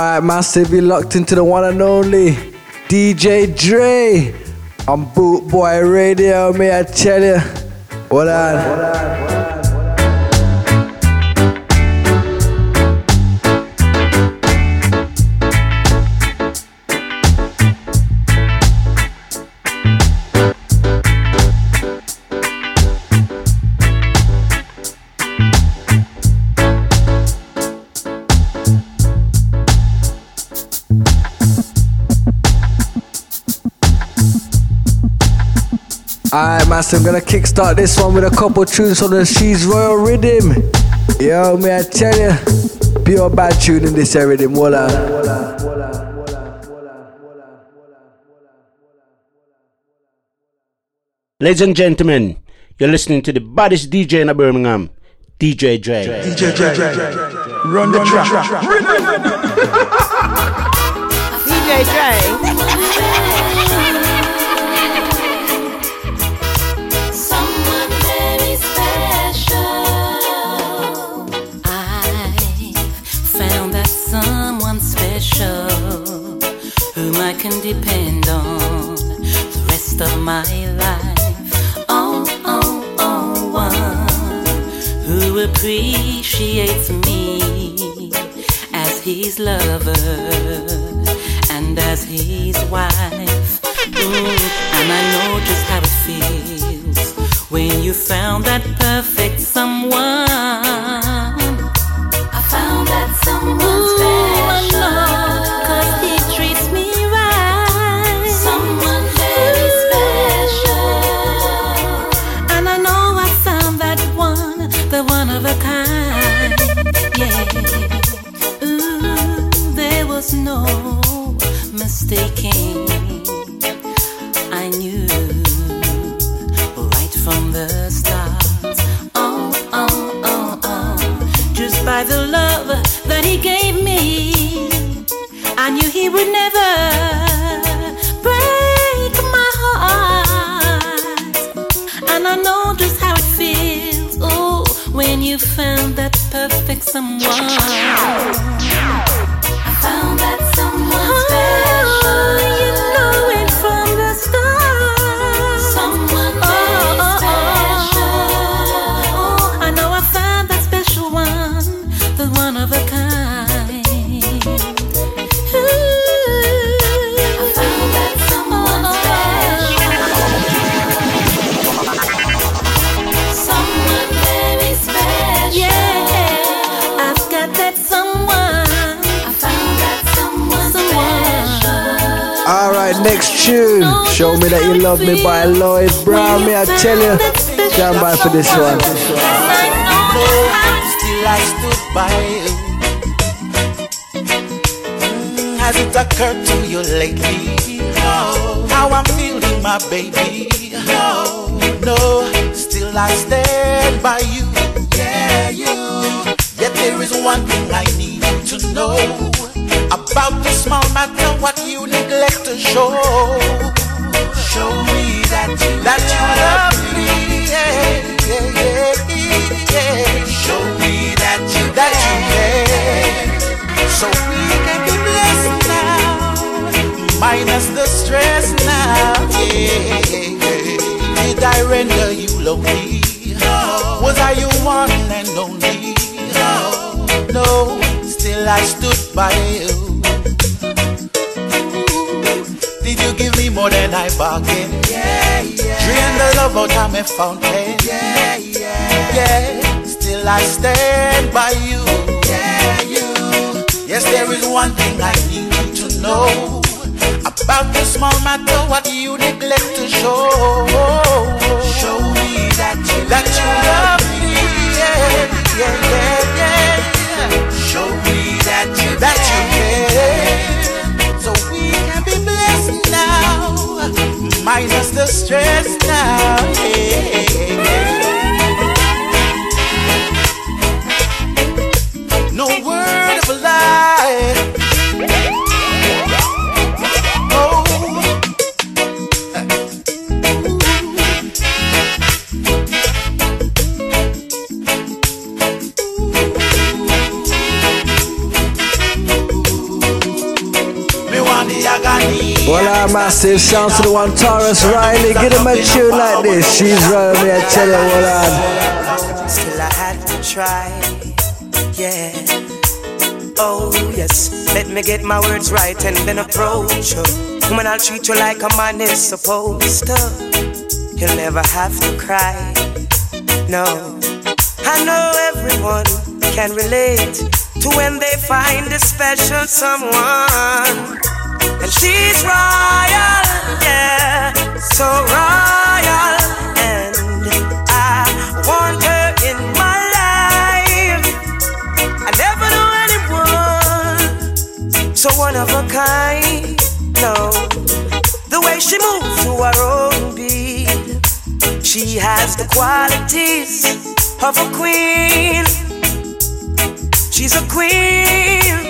Alright, massive, you locked into the one and only DJ Dre on Boot Boy Radio, may I tell you. Hold on. Hold on. Alright, master, I'm gonna kickstart this one with a couple tunes on the She's Royal Rhythm. Yo, may I tell you, pure bad tune in this rhythm. Voila. Ladies and gentlemen, you're listening to the baddest DJ in Birmingham, DJ Dre. DJ Dre. Run the track. DJ Dre. depend on the rest of my life. Oh, oh, oh, one who appreciates me as his lover and as his wife. Mm, and I know just how it feels when you found that perfect someone. I found that someone special. I knew right from the start. Oh, oh, oh, oh. Just by the love that he gave me, I knew he would never break my heart. And I know just how it feels. Oh, when you found that perfect someone. Tune. Show me that you love me by Lloyd Brown. May I tell you, stand by for this one. No Still I stood by you. Mm, Has it occurred to you lately? How I'm feeling, my baby. Oh, no, still I stand by you. Yeah, you. Yet there is one thing I need you to know about the small matter what you neglect to show. Show me that you that you love me. Yeah, yeah, yeah. Show me that you that you care. So we can be blessed now, minus the stress now. Did I render you lonely? Was I your one and only? No, still I stood by you. Did you give me more than I bargained? Yeah, yeah. Drain the love out of my fountain. Yeah, yeah. Yeah, still I stand by you. Yeah, you. Yes, there is one thing I need you to know about the small matter what you neglect to show. Show me that you that you love me. Yeah, yeah, yeah, yeah. Show me that you that you. So we can be blessed now, minus the stress now. Yeah. I'm massive. Sounds to the one Tarrus Riley. Get him a tune like this. She's royal, me, I tell you what I'm. Still, I had to try. Yeah. Oh, yes. Let me get my words right and then approach you. Woman, I'll treat you like a man is supposed to. You'll never have to cry. No. I know everyone can relate to when they find a special someone. And she's royal, yeah, so royal. And I want her in my life. I never knew anyone so one of a kind. No, the way she moves to her own beat, she has the qualities of a queen. She's a queen.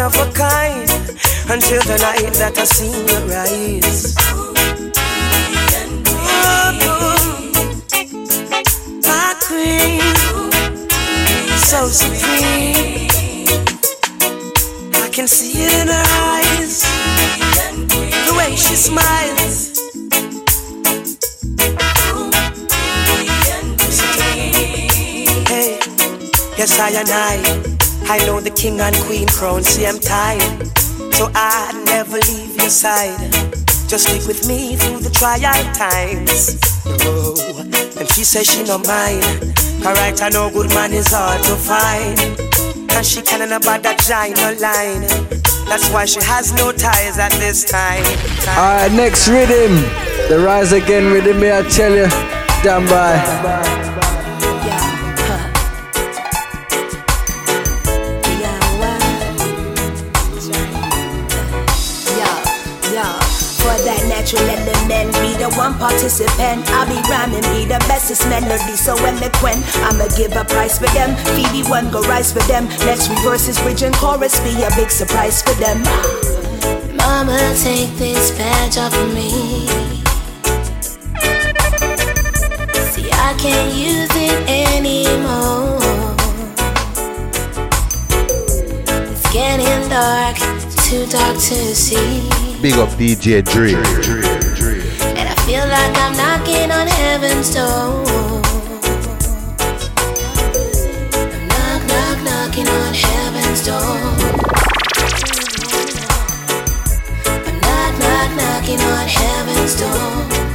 one of a kind until the night that I see you rise. My queen, so supreme. I can see it in her eyes, the way she smiles. Hey, yes, I and I. I know the king and queen crown, see I'm tired. So I'd never leave your side. Just stick with me through the trial times. Oh, and she says she no mind. Alright, I know good man is hard to find. And she can't about that giant line. That's why she has no ties at this time. time. Alright, next rhythm. The rise again rhythm, me I tell you. Stand by. natural participant. I'll be rhyming, be the bestest melody, so eloquent. I'ma give a price for them. Phoebe one go rise for them. Next reverse is bridge and chorus be a big surprise for them. Mama, take this badge off of me. See, I can't use it anymore. It's getting dark, too dark to see. Big up DJ Dre. Like I'm knocking on heaven's door. Knock, knock, knocking on heaven's door. I'm knock, knock, knocking on heaven's door.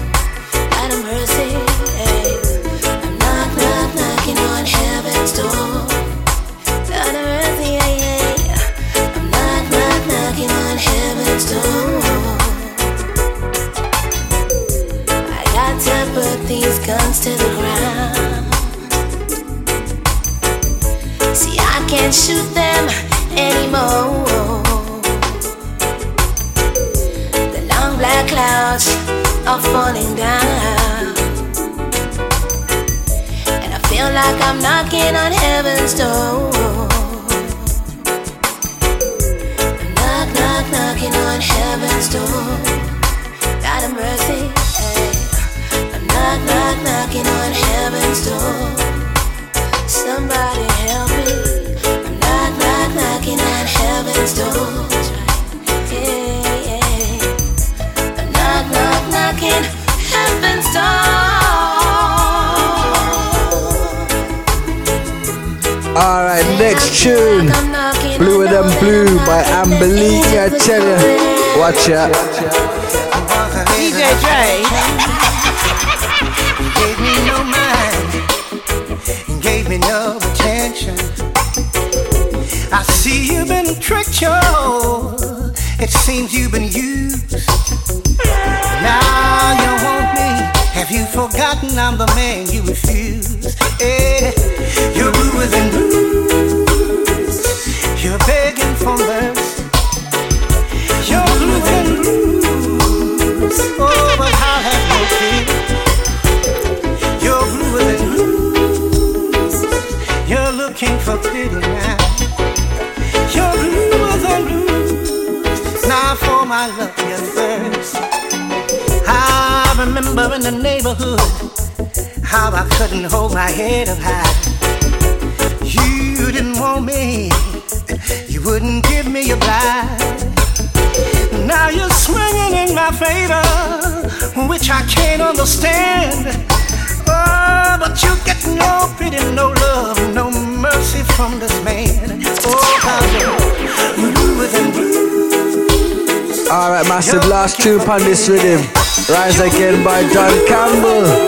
Can't shoot them anymore. The long black clouds are falling down. And I feel like I'm knocking on heaven's door. I'm knock, knock, knocking on heaven's door. God of mercy knock, knock, knocking on heaven's door. Somebody Alright, next tune. Bluer than blue by Amber Lee. I tell you, watch out. DJ Dre. of attention. I see you've been tricked, yo. It seems you've been used. Now you want me. Have you forgotten I'm the man you refuse? Bluer than blue. You're begging for the neighborhood how I couldn't hold my head up high. You didn't want me, you wouldn't give me a ride. Now you're swinging in my favor, which I can't understand. Oh, but you get no pity, no love, no mercy from this man. Oh, how bluer than blue. Alright, massive last tune on this rhythm. Rise Again by John Campbell.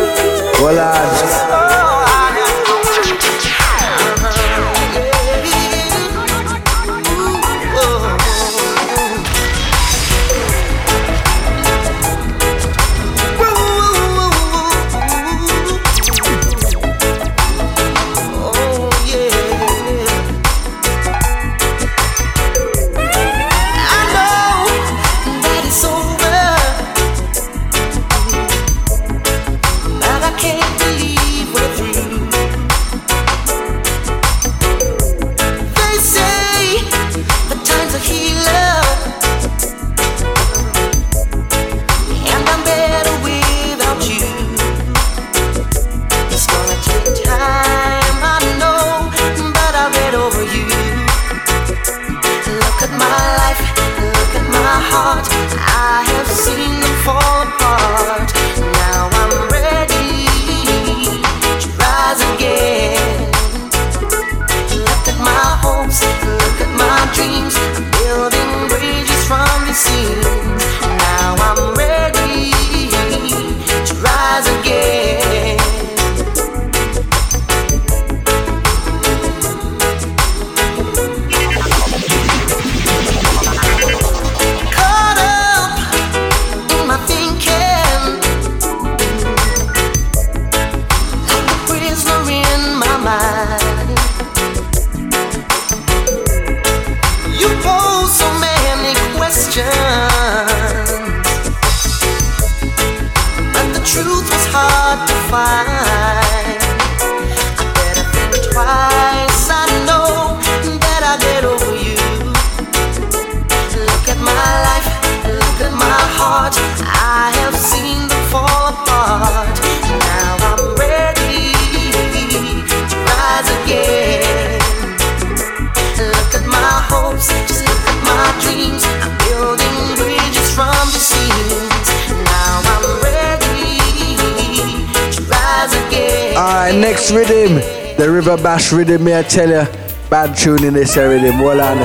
Bash rhythm, me I tell you, bad tune in this rhythm. Hold on.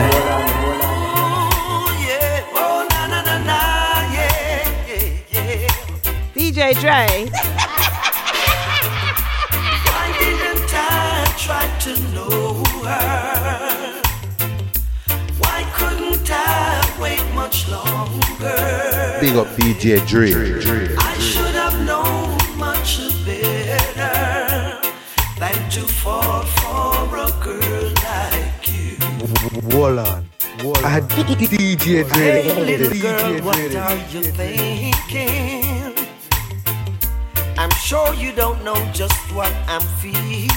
DJ Dre. Why didn't I try to know her? Why couldn't I wait much longer? Big up DJ Dre. Hold on. Hold on. I had DJ Dre. Hey, girl, what are you thinking? I'm sure you don't know just what I'm feeling.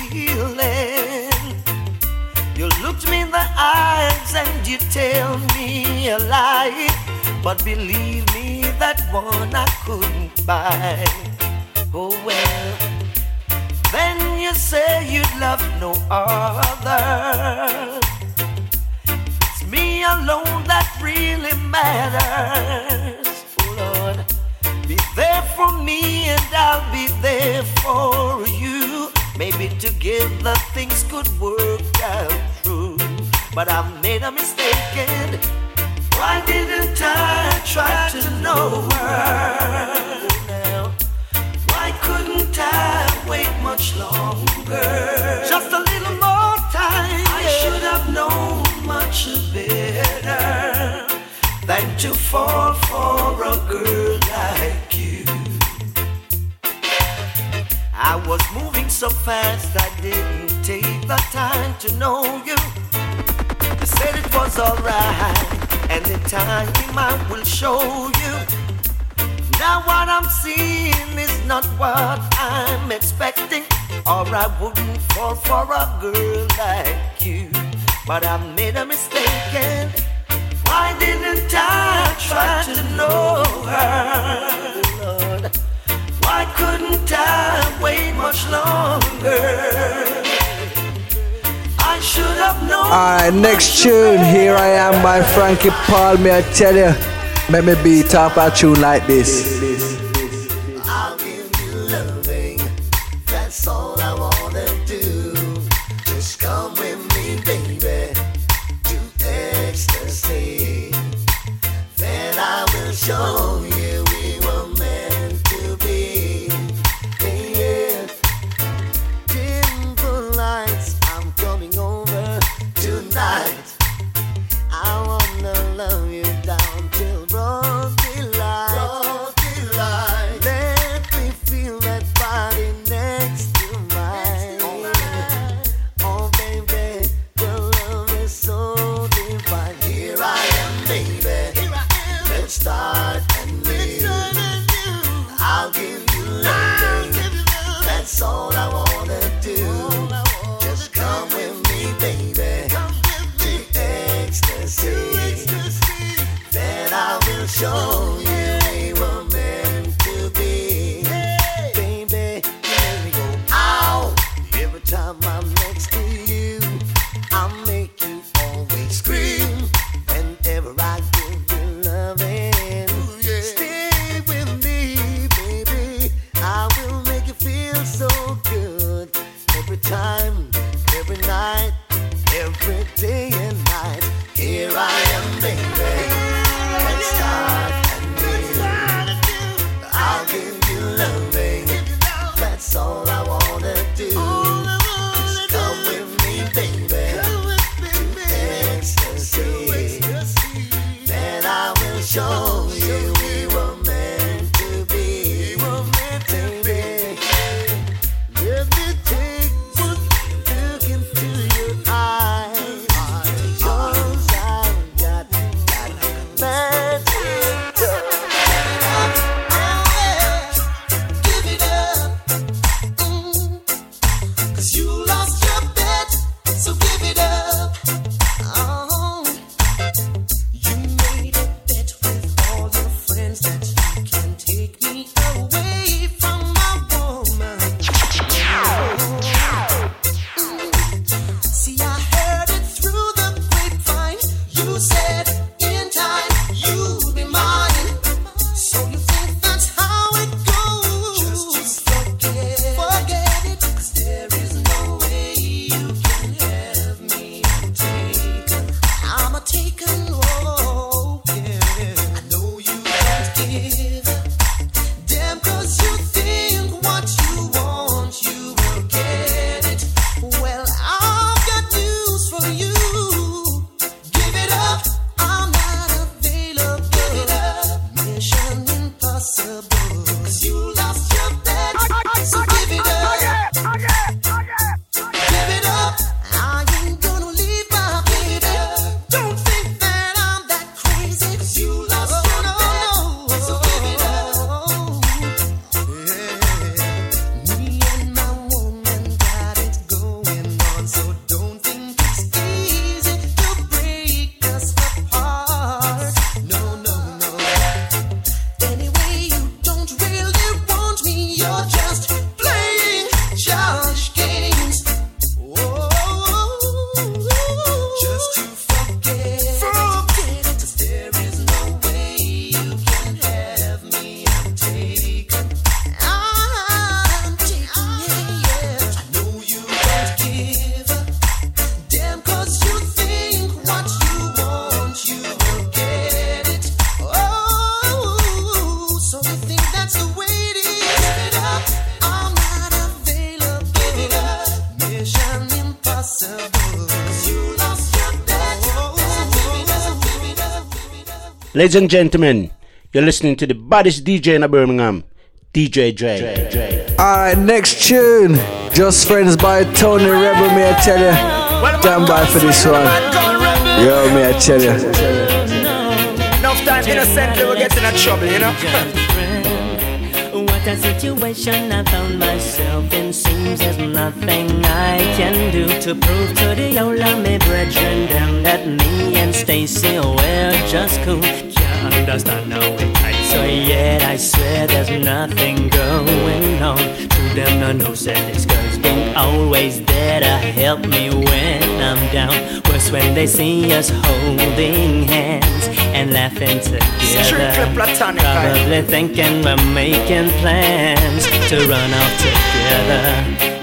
You looked me in the eyes and you tell me a lie. But believe me, that one I couldn't buy. Oh well. Then you say you'd love no other. Matters. Oh Lord, be there for me and I'll be there for you. Maybe together things could work out true. But I've made a mistake and why didn't I try to know her? Now, why couldn't I wait much longer? Fall for a girl like you. I was moving so fast, I didn't take the time to know you. You said it was alright, and in time I will show you. Now what I'm seeing is not what I'm expecting, or I wouldn't fall for a girl like you. but I made a mistake. And why didn't I try to know her? Why couldn't I wait much longer? I should have known. Alright, next tune. Here I am by Frankie Paul. May I tell you, let me beat up a tune like this. Ladies and gentlemen, you're listening to the baddest DJ in Birmingham, DJ Dre. Alright, next tune. Just Friends by Tony Rebel, may I tell you. Stand by for this one. Yo, may I tell you. Enough time innocently we get in trouble, you know? what a situation I found myself loving seems there's nothing I can do to prove to the old me brethren them that me and Stacy we're just cool. Can't understand how we tight so yet I swear there's nothing going on. To them no no said this girl's been always there to help me when I'm down. Worse when they see us holding hands and laughing together. Probably thinking we're making plans to run off together.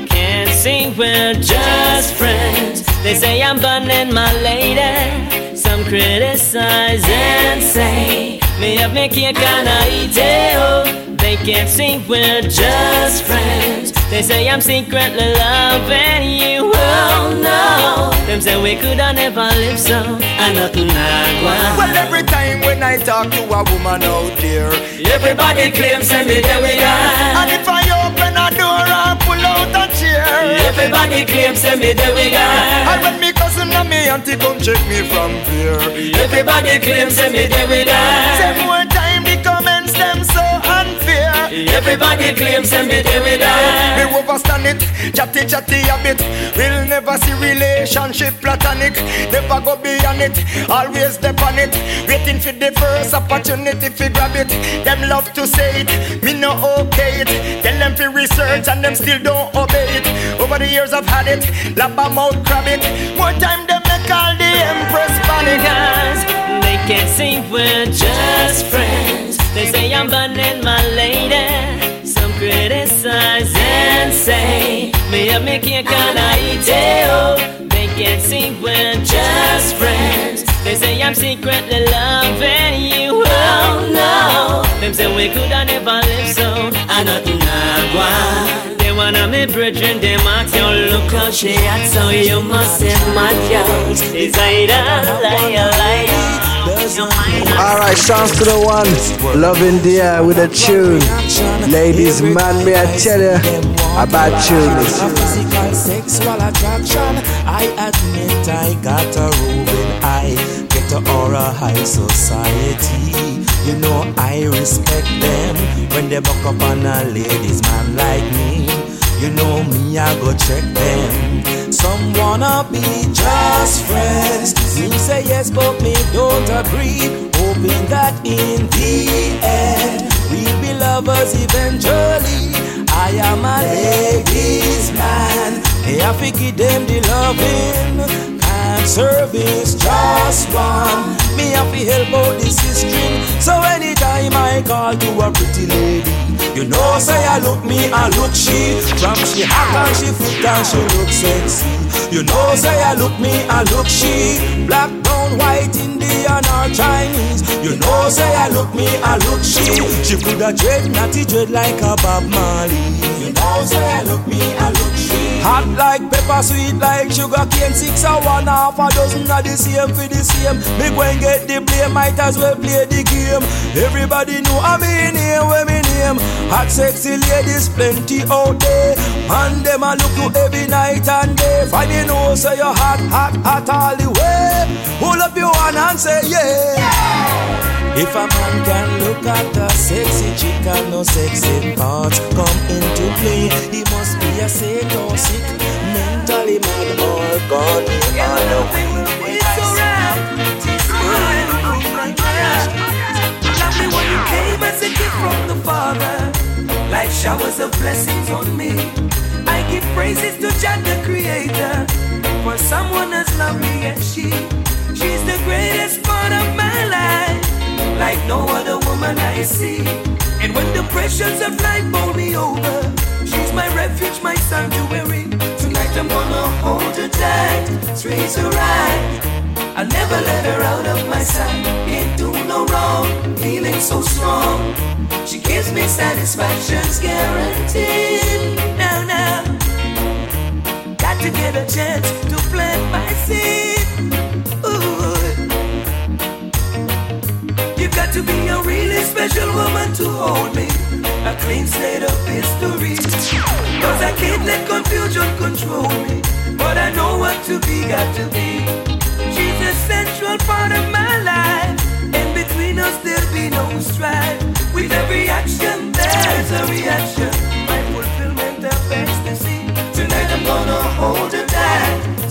Can't see we're just friends. They say I'm burning my lady. Some criticize and say me have me cake and I. They can't see we're just friends. They say I'm secretly loving you. Oh no. Them say we coulda never live so. I nothing I Well, every time when I talk to a woman out there, everybody claims that me there we got. And if I open a door and pull out a chair, everybody claims that me there we got. And when me cousin and me auntie come check me from there, everybody claims that me there we got. Everybody claims them be there with us. Me overstand it, chatty chatty a bit. We'll never see relationship platonic. Never go beyond it, always step on it. Waiting for the first opportunity to grab it. Them love to say it, me no okay it. Tell them to research and them still don't obey it. Over the years I've had it, lap a mouth crab it. More time them make all the empress panic. They can't see we're just friends. They say I'm burning my lady. Some criticize and say me up me. Oh, they can't see we're just friends. They say I'm secretly loving you. Oh no, them say we coulda They wanna me brethren, them ask you look how she act, so you must have my girls. Is I lie, lie? Alright, shouts to the one loving the air with a tune. Ladies, man, may I tell you about tune. Physical sexual attraction. I admit I got a roving eye. Get to aura high society. You know I respect them when they buck up on a ladies man like me. You know me, I go check them. Some wanna be just friends. You say yes, but me don't agree. Hoping that in the end we'll be lovers eventually. I am a ladies man. They have to give them the loving and service just one. Me have to help out the sister. So anytime I call to a pretty lady, you know say I look me, I look she. From she hot and she fit and she look sexy. You know say I look me, I look she. Black, brown, white, Indian or Chinese. You know say I look me, I look she. She coulda dread, natty dread like a Bob Marley. You know say I look me, I look she. Hot like pepper, sweet like sugar cane. Six or one half a dozen of the same for the same. Me go and get the blame, might as well play the game. Everybody know I'm in here where me name. Hot sexy ladies plenty out there. Man them a look to every night and day. Find you know say you're hot, hot, hot all the way. Pull up your hand and say yeah. If a man can look at a sexy chick and no sexy parts come into play, he must be a sick or sick, mentally mad or gone on came as a gift from the Father, like showers of blessings on me. I give praises to Jah the Creator for someone as lovely as she. She's the greatest part of my life, like no other woman I see. And when the pressures of life bowl me over, she's my refuge, my sanctuary. Tonight I'm gonna hold her tight, squeeze her right. I'll never let her out of my sight. Can't do no wrong, feeling so strong. She gives me satisfaction's guaranteed. Now, now, got to get a chance to plant my seed. Got to be a really special woman to hold me. A clean slate of history. Cause I can't let confusion control me. But I know what to be, got to be. She's a central part of my life. And between us there'll be no strife. With every action, there's a reaction. My fulfillment affects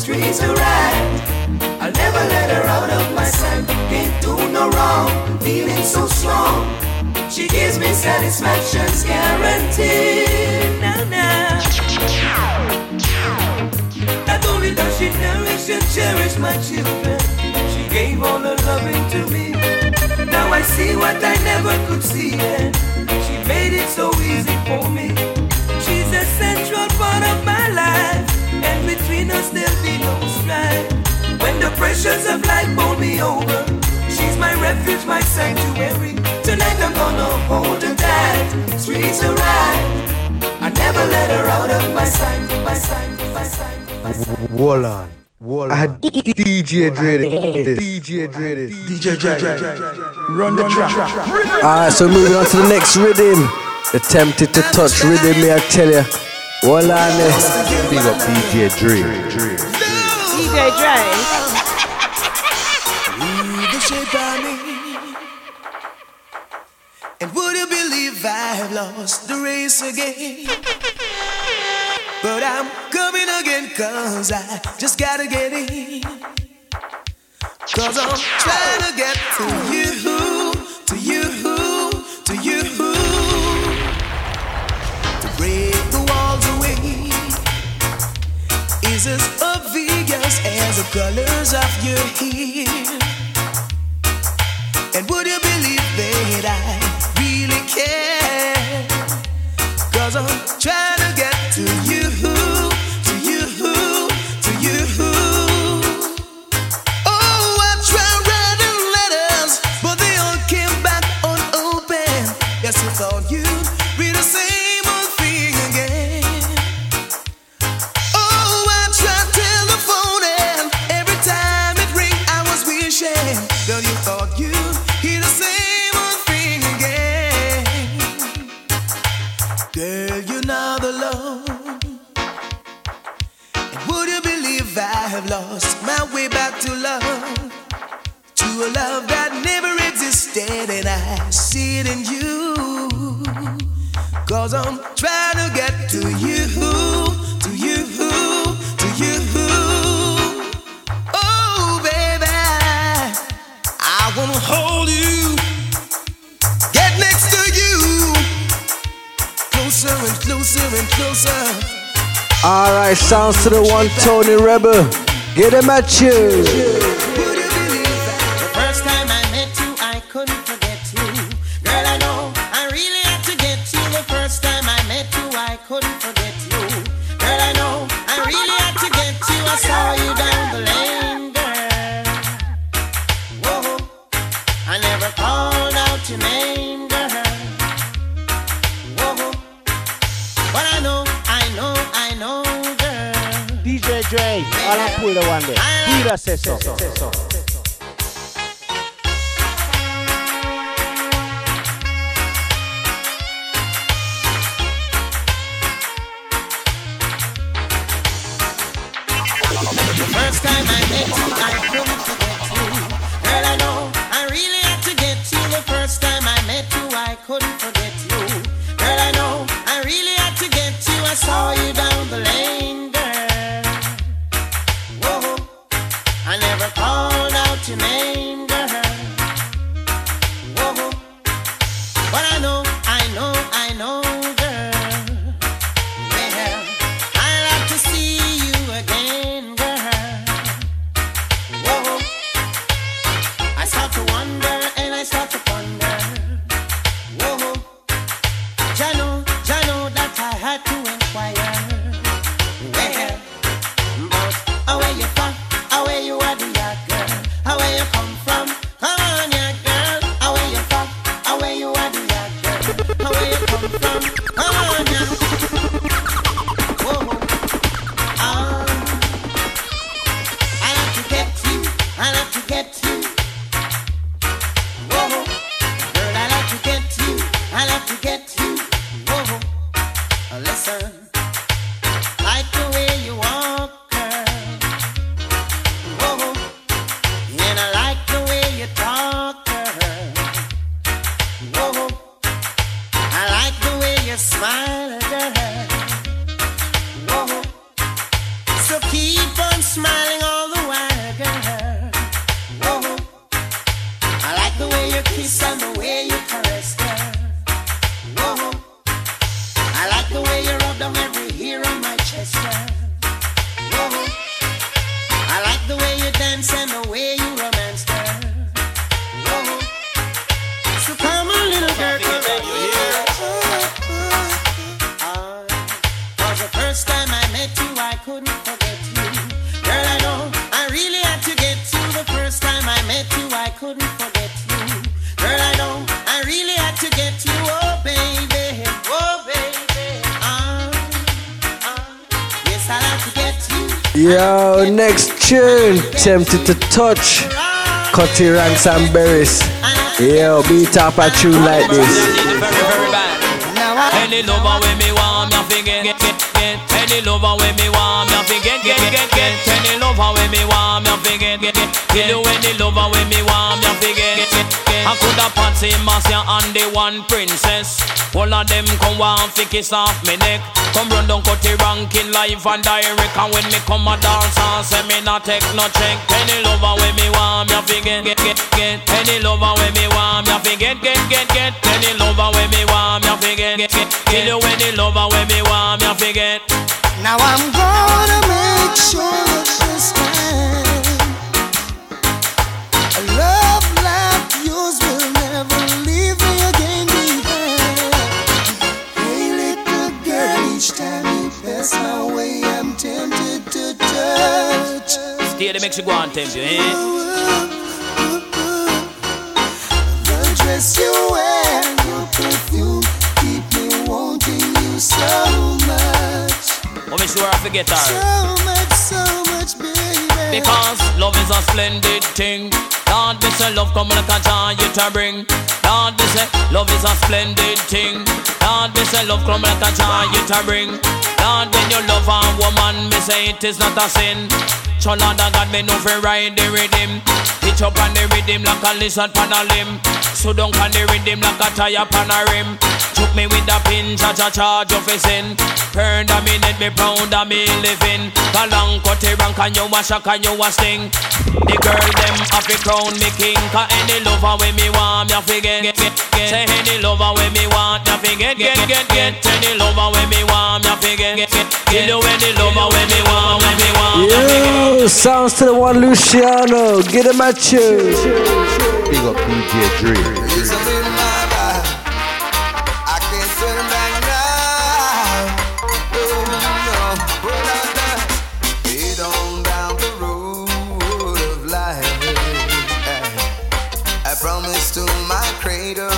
treats her right. I'll never let her out of my sight. Can't do no wrong, feeling so strong. She gives me satisfaction's guaranteed. Now, now. Not only does she nourish and cherish my children, she gave all her loving to me. Now I see what I never could see, and she made it so easy for me. She's a central part of my between us there'll be no strife. When the pressures of life pull me over, she's my refuge, my sanctuary. Tonight I'm gonna hold her tight, treat her right. I never let her out of my sight, my sight, my sight. Wall on. Wall on. I had DJ Dre. DJ Dre. DJ Dre. Run the track. Alright, so moving on to the next rhythm. The tempted to touch rhythm, me I tell you. Wall on. Big up DJ Dre. DJ Dre. the shape of me. And would you believe I have lost the race again? But I'm coming again cause I just gotta get in. Cause I'm trying to get to you, to you, obvious as the colors of your hair. And would you believe that I really care? Cause I'm trying existed, and I see it in you. Cause I'm trying to get to you, to you, to you. Oh, baby, I wanna hold you, get next to you, closer and closer and closer. Alright, sounds to the one Tony Rebel. Get him at you. All I pull the one tempted to touch. Cutty Ranks and berries. Yo, beat up a tune like this. Any lover when me want me fi get get get get. Any lover when me want me fi get get get get. Any lover when me want me fi get get get. Kill you any lover when me want me fi get get get get. I coulda Patsy Marcia and the one princess. All of them come want fi kiss off me neck. Come run down cut the ranking live and direct. And when me come a dance and say me not take no check. Any lover when me want me fi get get get get. Any lover when me want me fi get get get get. Any lover when me want me fi get get get. Kill you any lover when me want me fi get. Now I'm gonna make sure that this each time you pass my way, I'm tempted to touch. Stay there, make you go and tempt you, eh? The dress you wear, your perfume, keep me wanting you so much. Oh, me sure I forget her. So much, so much, baby. Because love is a splendid thing. Me say love come like a you to bring. Lord, me say love is a splendid thing. Lord, me say love come like a joy you to bring. Lord, when you love a woman, me say it is not a sin. So Lord, I got me know fi ride the rhythm. Pitch up on the rhythm like a lizard pan a limb. So down on the rhythm like a tire pan a rim. Took me with a pin, cha cha charge of a sin. Per the minute, me proud of me living. Galang cut the rank and you a shock and you a sting. The girl them have to crown me king. Cause any lover when me want, me have to get, get, get, get. Say any lover when me want, me have to get, get, get, get. Any lover when me want, me have to get, get, get. Kill you any lover when me want, when me want, me have to get. Yo, sounds to the one Luciano. Get him at you. Big up DJ Dre. Promise to my creator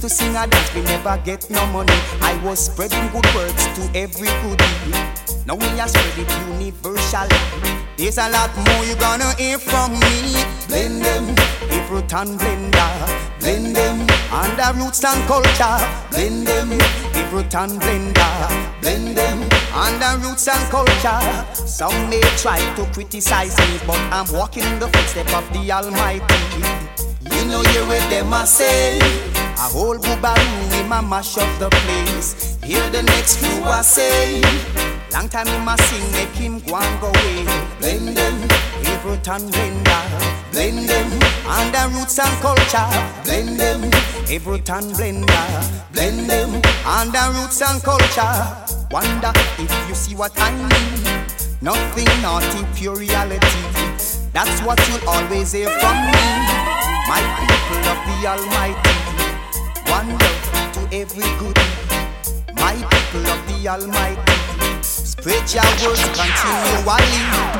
to sing a dance, we never get no money. I was spreading good words to every goodie. Now we are spread it universally. There's a lot more you gonna hear from me. Blend them, fruit and blender. Blend them, under roots and culture. Blend them, fruit and blender. Blend them, under roots and culture. Some may try to criticize me, but I'm walking in the footsteps of the Almighty. You know you with them I say A whole boobaroo in my mash up the place. Hear the next crew I say. Long time in my sing make him go and go away Blend them, Everett and Blender Blend them, under roots and culture. Blend them, Everett and Blender. Blend them, under roots and culture. Wonder if you see what I mean. Nothing naughty, pure reality. That's what you'll always hear from me. My people of the Almighty, one to every good. My people of the Almighty, spread your words continually.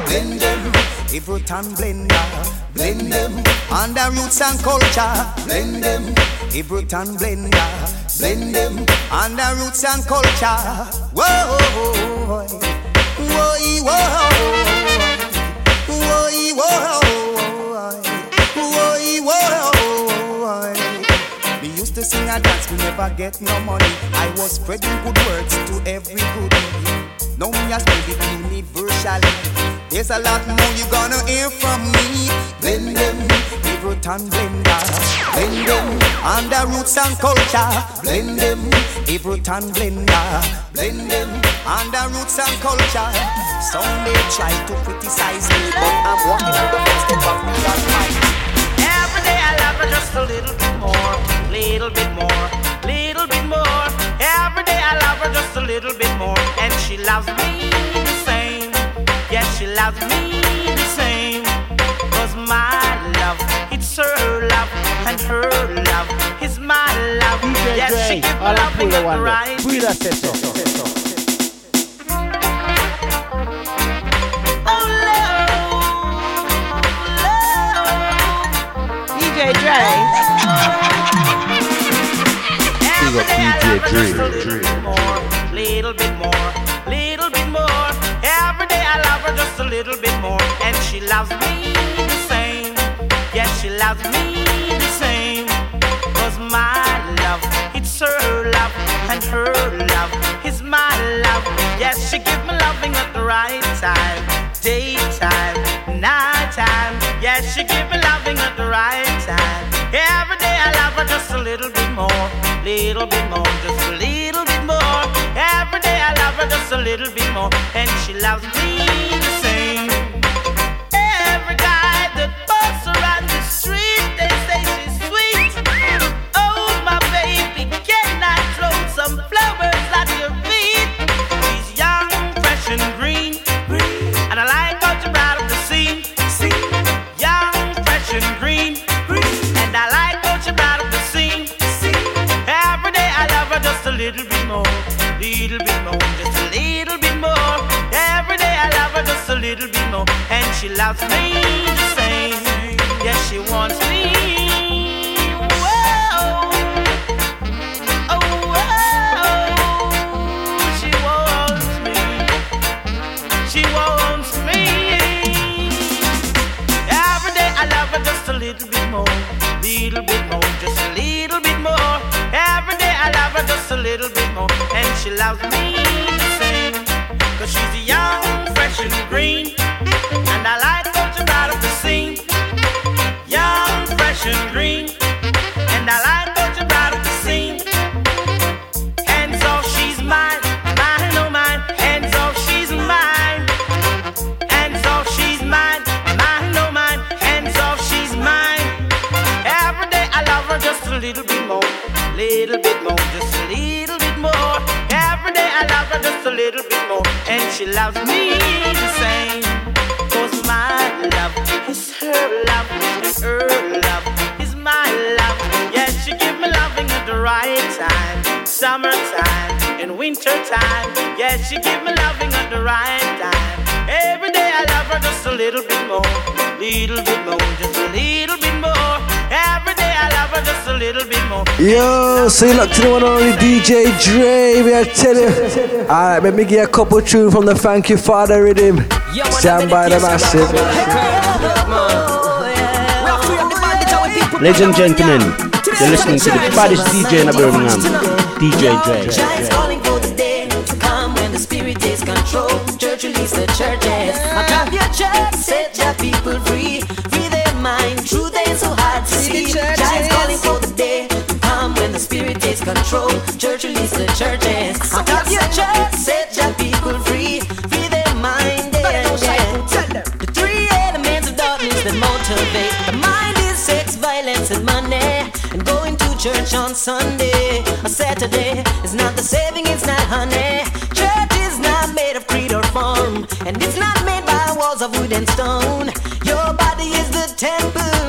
Blend them, every time blender. Blend them, under roots and culture. Blend them, every time blender. Blend them, under roots and culture. Whoa, whoa, whoa, whoa, whoa, never get no money. I was spreading good words to every goodie. Now me a spread it universally. There's a lot more you're gonna hear from me. Blend them, favorite and blender. Blend them, under roots and culture. Blend them, favorite and blender. Blend them, under roots and culture. Some may try to criticize me, but I'm walking in the footsteps of the Almighty her just a little bit more, little bit more, little bit more. Every day I love her just a little bit more, and she loves me the same. Yes, she loves me the same. Cause my love, it's her love, and her love is my love. Yes, she gives me loving at the right. Oh, DJ Dre. Big up DJ Dre. Little bit more, little bit more. Every day I love her just a little bit more, and she loves me the same. Yes, she loves me the same. Cause my love, it's her love, and her love is my love. Yes, she gives me loving at the right time, daytime, nighttime. Yes, she gives me loving at the right time. Every day I love her just a little bit more, little bit more, just a little bit more. Every day I love her just a little bit more, and she loves me the same. Every guy little bit more, little bit more, just a little bit more. Every day I love her just a little bit more, and she loves me the same. Yes, she wants me. Whoa. She wants me. She wants me. Every day I love her just a little bit more, little bit more, just a little bit more. I love her just a little bit more, and she loves me the same. Cause she's young, fresh and green, and I like how she brought up the scene. Young, fresh and green, little bit more, just a little bit more. Every day I love her just a little bit more, and she loves me the same. Cause my love is her love, and her love is my love. Yes, she give me loving at the right time, summertime and wintertime. Yes, she give me loving at the right time. Every day I love her just a little bit more, little bit more, just a little bit more. Every day I love her just a little bit more. Yo, so you look to the one and only DJ Dre, We I tell you. Alright, let me get a couple tunes from the Thank You Father rhythm. Stand by the massive. Ladies and gentlemen, you're listening to the baddest DJ in Birmingham, DJ Dre. Giants calling for the day to come when the spirit takes control. Church release the churches. I clap your church, set your people see. Giants calling for the day come when the spirit takes control. Church release the churches. I clap your church, set your people free. Free their mind, yeah, yeah. The three elements of darkness that motivate the mind is sex, violence, and money. And going to church on Sunday or Saturday is not the saving, it's not honey. Church is not made of creed or form, and it's not made by walls of wood and stone. Your body is the temple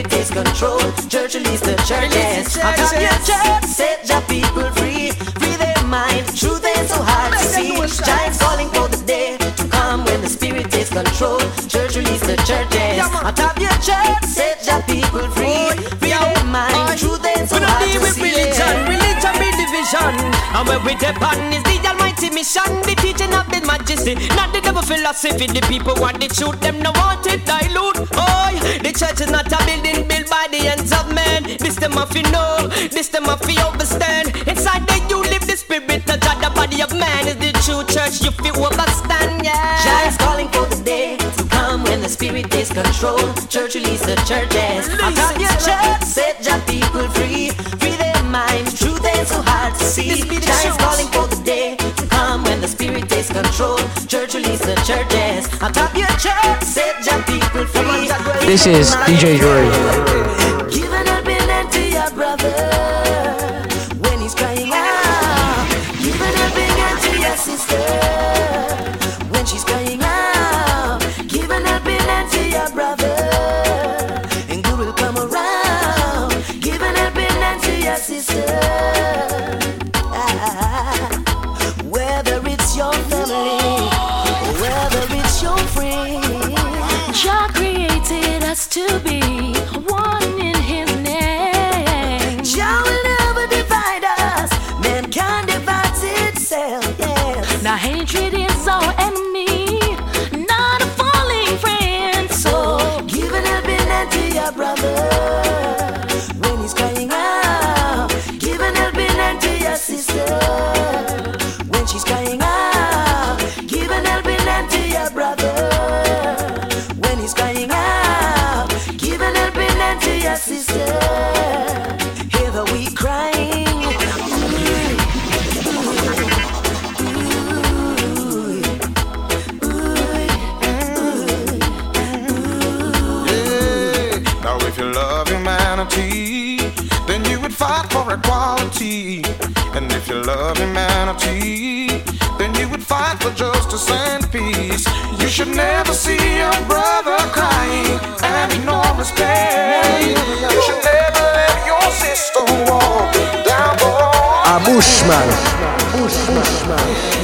spirit takes control. Church release the churches. I top your church, set your people free, free their mind. Truth ain't so hard to see. Giants calling for the day to come when the spirit takes control. Church release the churches. I top your church, set your people free, free their mind. Truth ain't so We don't hard deal to with see. religion, religion be division. And where we depend is the almighty mission, the teaching of the majesty, not the devil philosophy. The people want the truth, them no want it dilute. Oh, the church is not a building built by the hands of men. This them have to know, this them to understand. Inside there you live the spirit of God, the body of man is the true church. You feel overstand, yeah. Giants calling for the day to come when the spirit takes control. Church release the churches. I top your church, set your people free, free their mind. Truth ain't so hard to see. Giants calling for control. Church release the churches. I top your church, set your people free. This is DJ Dre. Give an helping hand to your brother A Bushman. Bushman.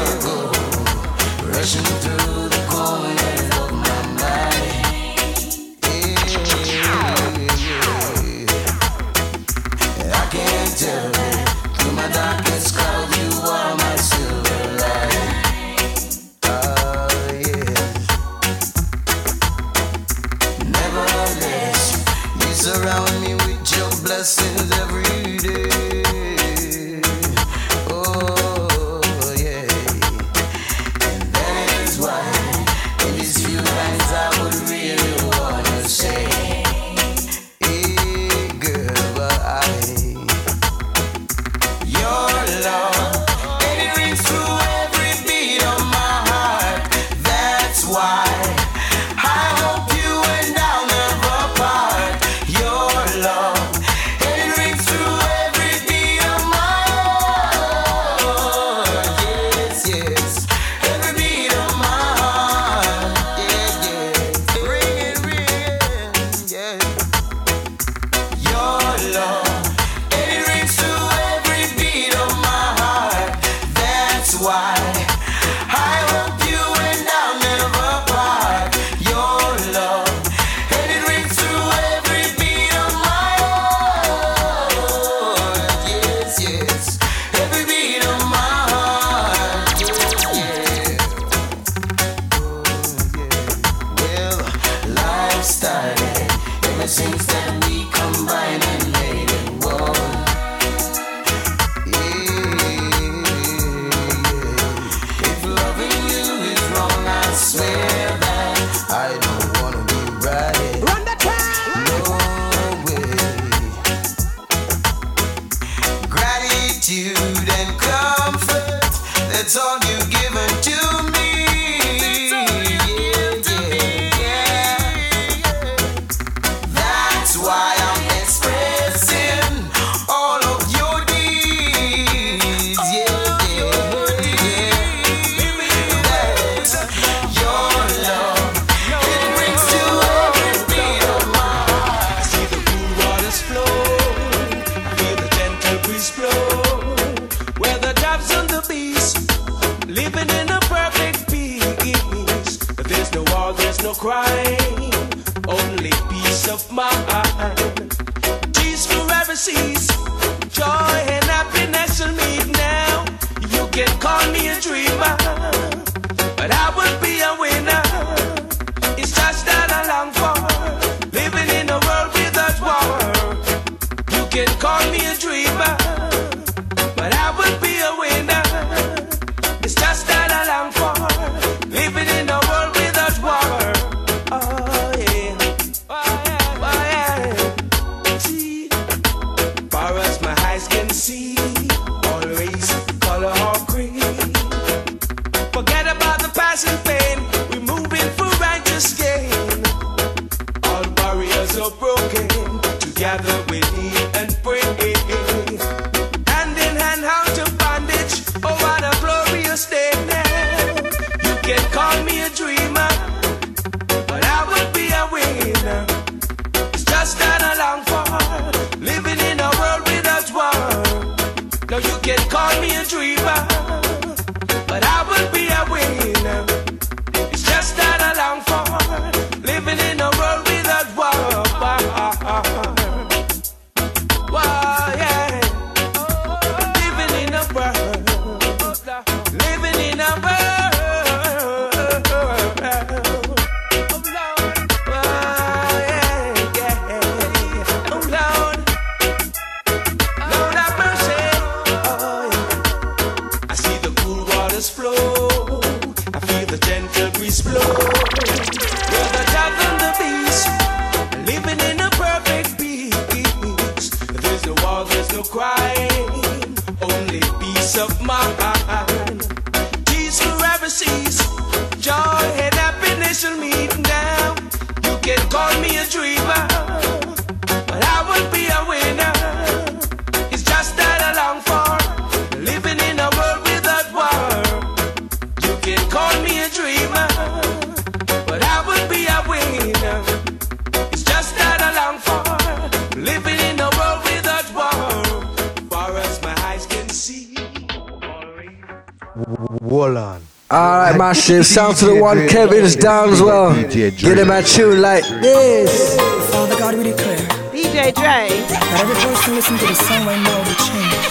Massive. Sound to the one, Kevin Downswell. Get him a tune like this. Father God, we declare. DJ Dre. That every person listen to the song right now will change.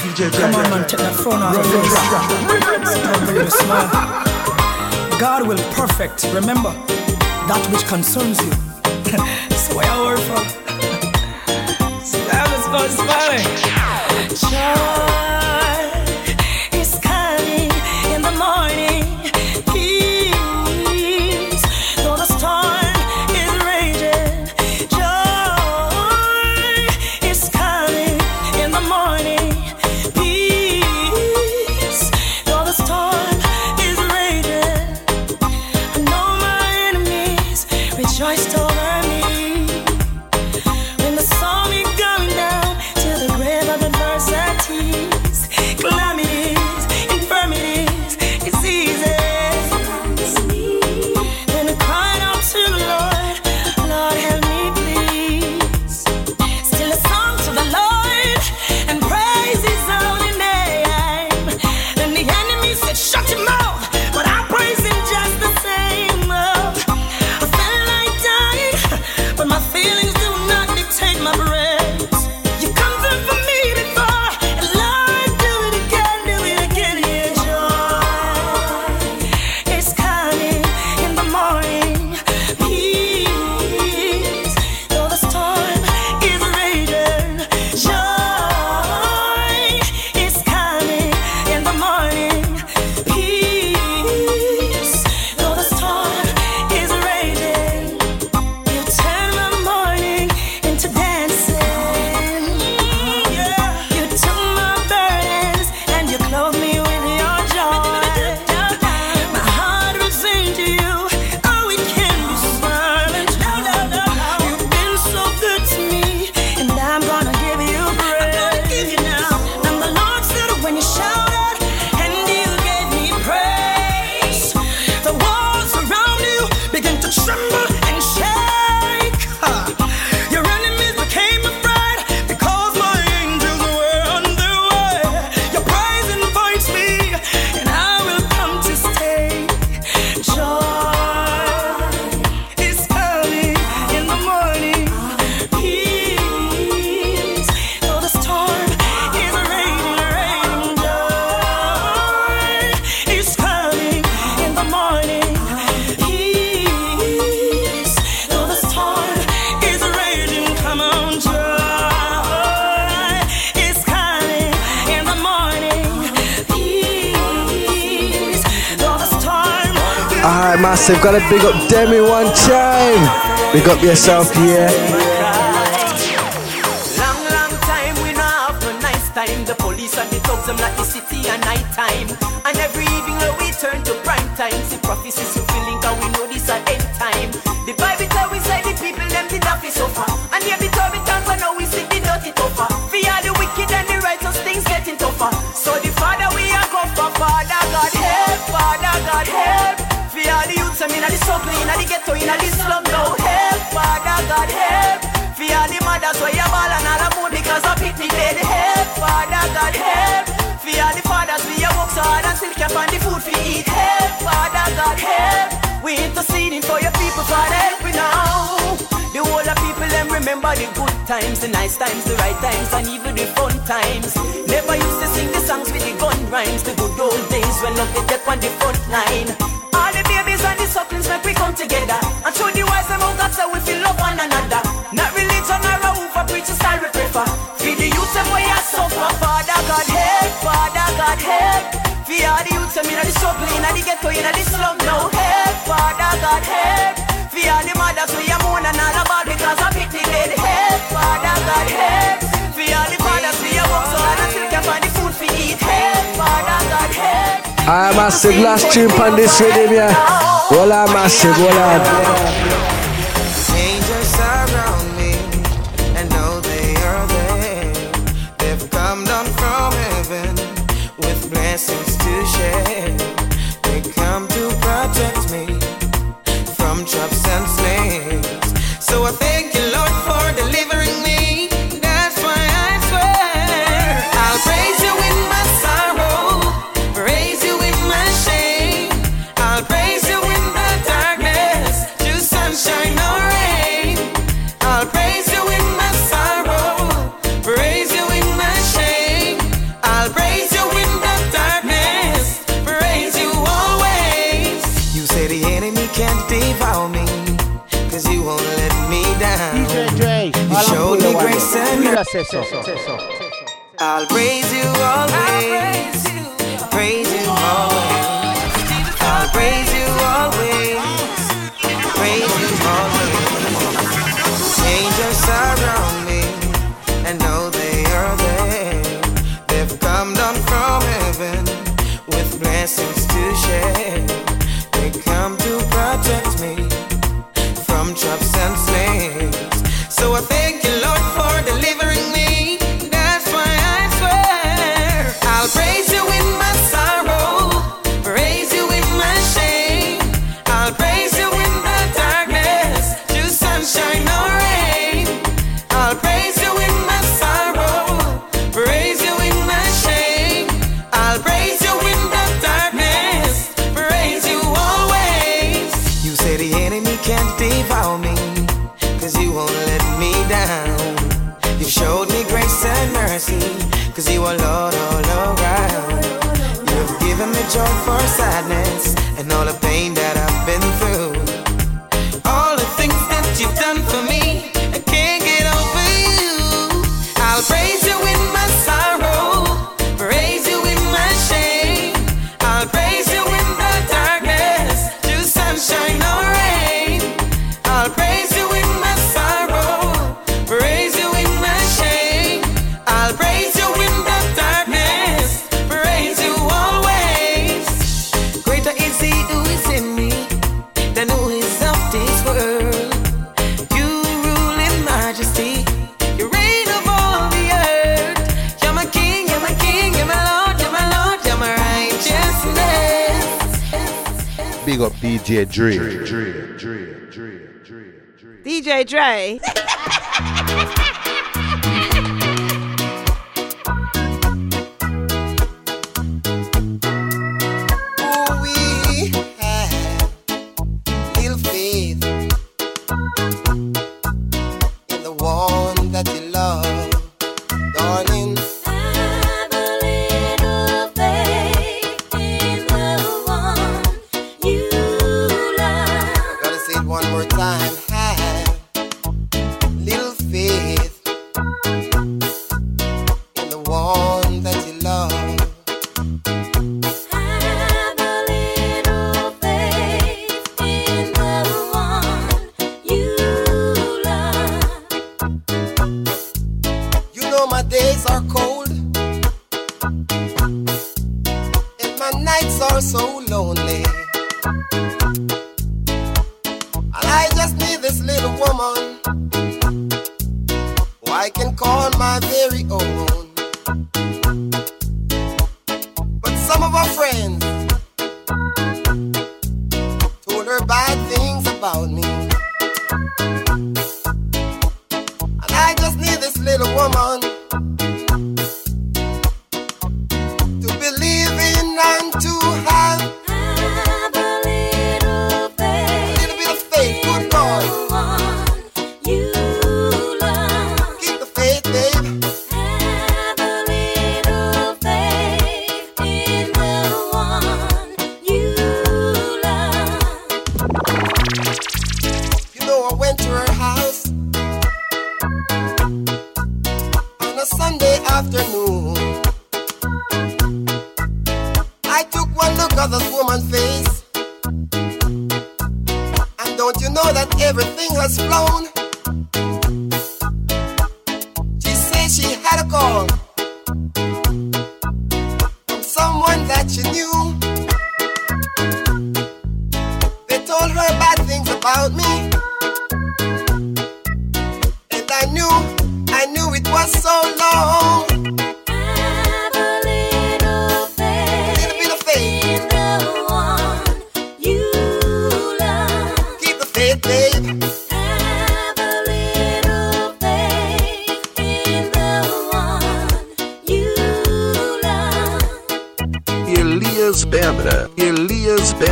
DJ Dre. Come on, man, take that phone off. Don't smile. God will perfect, remember, that which concerns you. massive. Gotta big up Demi one time. Big up yourself, yeah. them inna the struggle, inna the ghetto, inna the slum. No help, Father God help. Fear the mothers where you ball and all the mood because of picnic dead. Help, Father God help. Fear the fathers we you work so hard and still can't find the food we eat. Help, Father God help. We interceding for your people, Father help me now. The whole of people them remember the good times, the nice times, the right times, and even the fun times. Never used to sing the songs with the gun rhymes, the good old days when love the death on the front line babies and the sufferings make we come together. And through the wise them out God say we feel love one another. Not religion or a hoof, but preachers I we prefer. For the youth them we are suffer. Father God help, Father God help. For all the youth them inna the struggle, inna the ghetto, inna the slum. Now help, Father God help. For all the mothers we are mourning all about because of it they. Help, Father God help. I'm massive last tune on this rhythm, yeah. Well, I massive, well, I. I'll raise you always.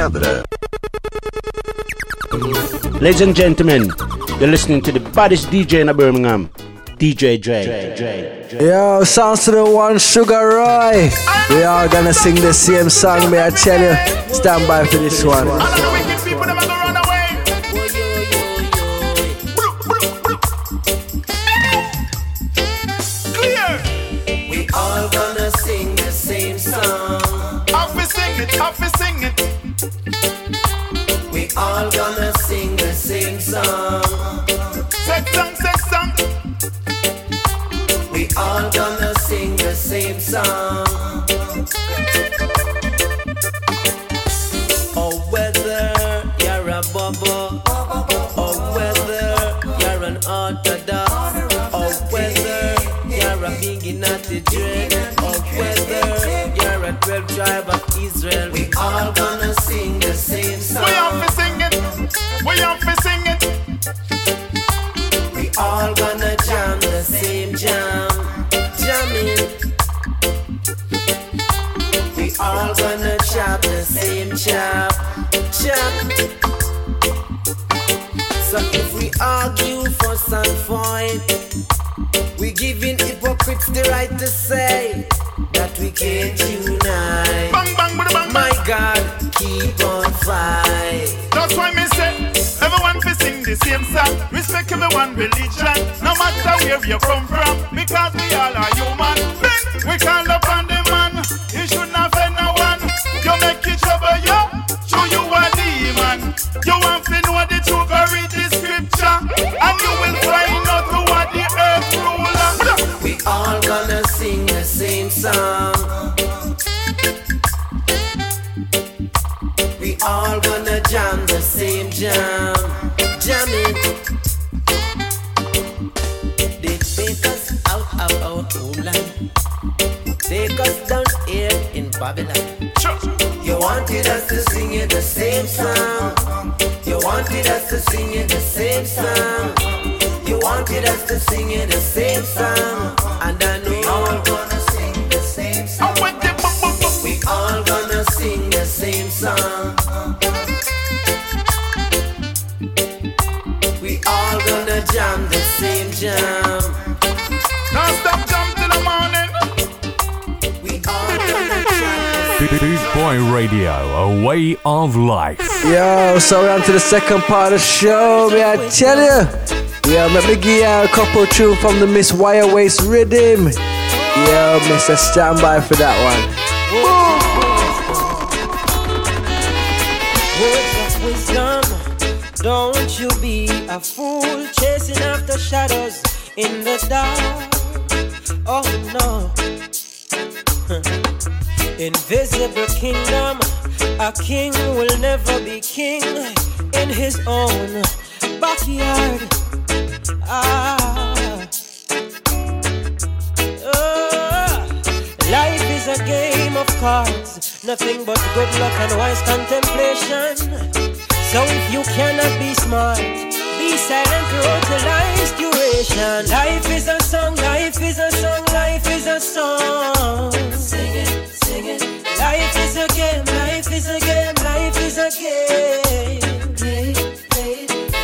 Pedra. Ladies and gentlemen, you're listening to the baddest DJ in Birmingham, DJ J. Yo, sounds to the one Sugar Roy. We are gonna sing the same song, may I tell you? Stand by for this one. matter where you come from, because we all are of life. Yo, so we're on to the second part of the show, may I tell you? Yeah, let me give you a couple tune from the Miss Wire Waist Rhythm. Yo, Mr. Standby for that one. Don't you be a fool chasing after shadows in the dark. Oh no. Invisible kingdom, a king will never be king in his own backyard. Ah. Oh. Life is a game of cards, nothing but good luck and wise contemplation. So if you cannot be smart, be silent throughout the life's duration. Life is a song, life is a song, life is a song. Sing it, sing it. Life is a game, life is a game, life is a game.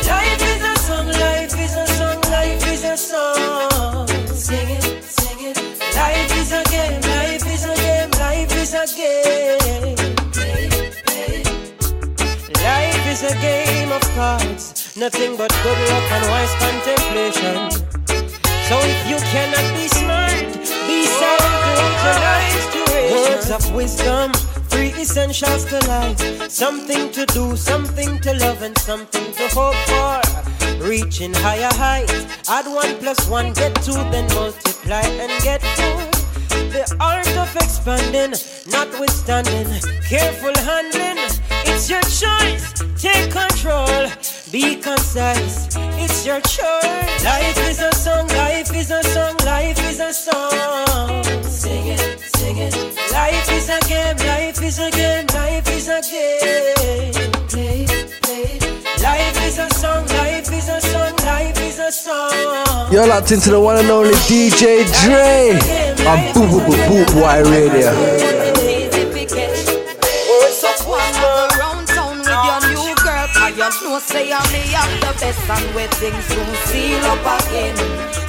Life is a song, life is a song, life is a song. Life is a game, life is a game, life is a game. Life is a game of cards, nothing but good luck and wise contemplation. So if you cannot be smart, Words of wisdom, three essentials to life. Something to do, something to love, and something to hope for. Reaching higher heights, add one plus one, get two, then multiply and get four. The art of expanding, notwithstanding, careful handling. It's your choice, take control, be concise. It's your choice. Life is a song, life is a song, life is a song. Sing it, sing it. Life is a game, life is a game, life is a game. Play, play. Life is a song, life is a song, life is a song. You're locked into the one and only DJ Dre on Boo Boo Boo Boo Boy Radio. Know say I'm me I'm the best and we things soon seal up again.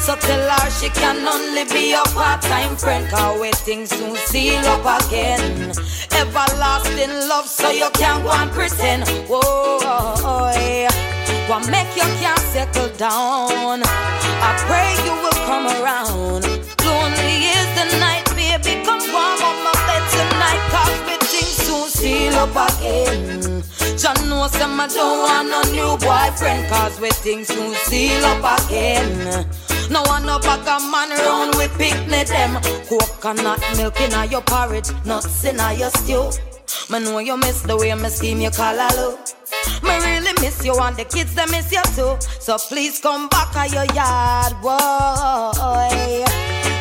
So tell her she can only be a part-time friend. Cause we things soon seal up again. Everlasting love so you can't go and pretend. Whoa, what make you can't settle down? I pray you will come around. Lonely is the night, baby. Come warm up my bed tonight. Cause we things soon seal up again. John knows I don't want no new boyfriend. Cause we things soon seal up again. No one no bag a man round with picnic them. Coconut milk in your porridge, nuts in your stew. Me know you miss the way me scheme you call hello. Me really miss you and the kids they miss you too. So please come back to your yard, boy.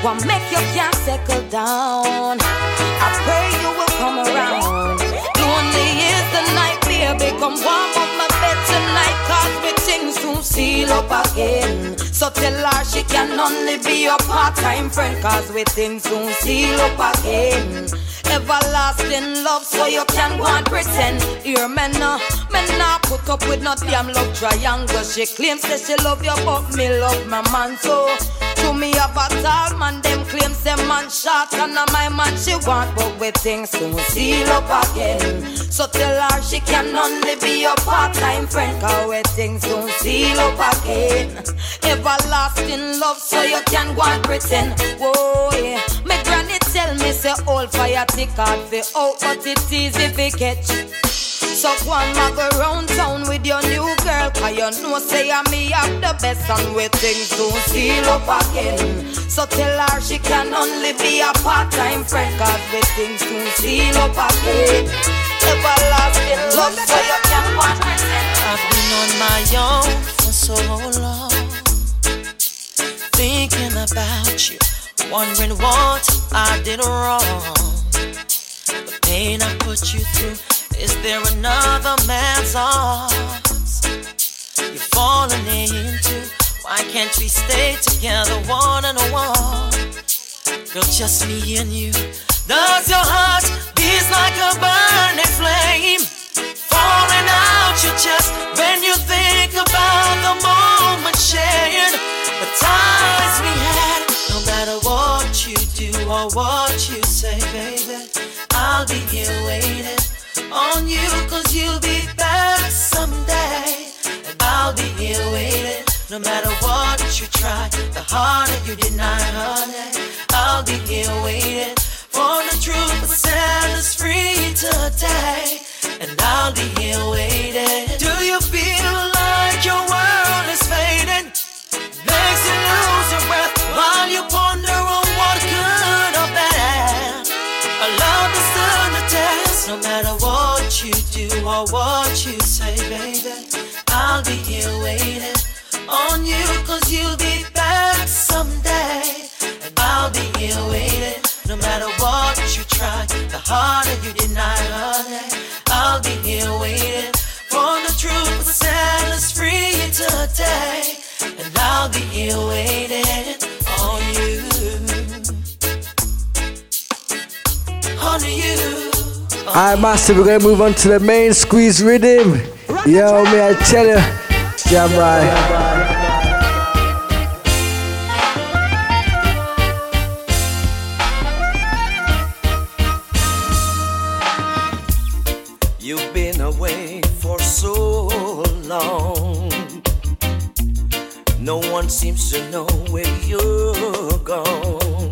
What make you can't settle down? I pray you will come around. Lonely is the night, baby. Come warm up my bed tonight, cause we things soon seal up again. So tell her she can only be your part-time friend, cause we things soon seal up again. Everlasting love, so you can go and pretend. Here, men, uh, men not put up with no damn love triangle. She claims that she love you, but me love my man so. To me, have a tall man, them claims them man short, and now my man she want, but we things soon seal up again. So tell her she can only be your part-time friend, cause we things soon seal up again. Everlasting love, so you can go and pretend. Whoa, yeah. My granny tell me say all fire tick hard fi out, but it's easy fi catch. So go and mag around town with your new girl Cause you know say I me have the best and we things soon seal up again So tell her she can only be a part-time friend Cause we things soon seal up again Everlasting love so you can and I've been on my own for so long, thinking about you, wondering what I did wrong. The pain I put you through, is there another man's arms you're falling into? Why can't we stay together one on one? Girl, just me and you. Does your heart like a burning flame? Falling out your chest when you think about the moment shared, the times we had. No matter what you do or what you say, baby, I'll be here waiting on you, cause you'll be back someday. And I'll be here waiting. No matter what you try, the harder you deny, honey, I'll be here waiting from the truth, but sound is free to die. And I'll be here waiting. Do you feel like your world is fading? Makes you lose your breath while you ponder on what good or bad. A love is done the test, no matter what you do or what you say, baby. I'll be here waiting on you, cause you'll be back someday. And I'll be here waiting, no matter what try, the harder you deny all that. I'll be here waiting for the truth to set us free today, and I'll be here waiting on you, on you. Alright, Master, we're gonna move on to the main squeeze rhythm. Yo, may I tell you, jam right. No one seems to know where you're gone.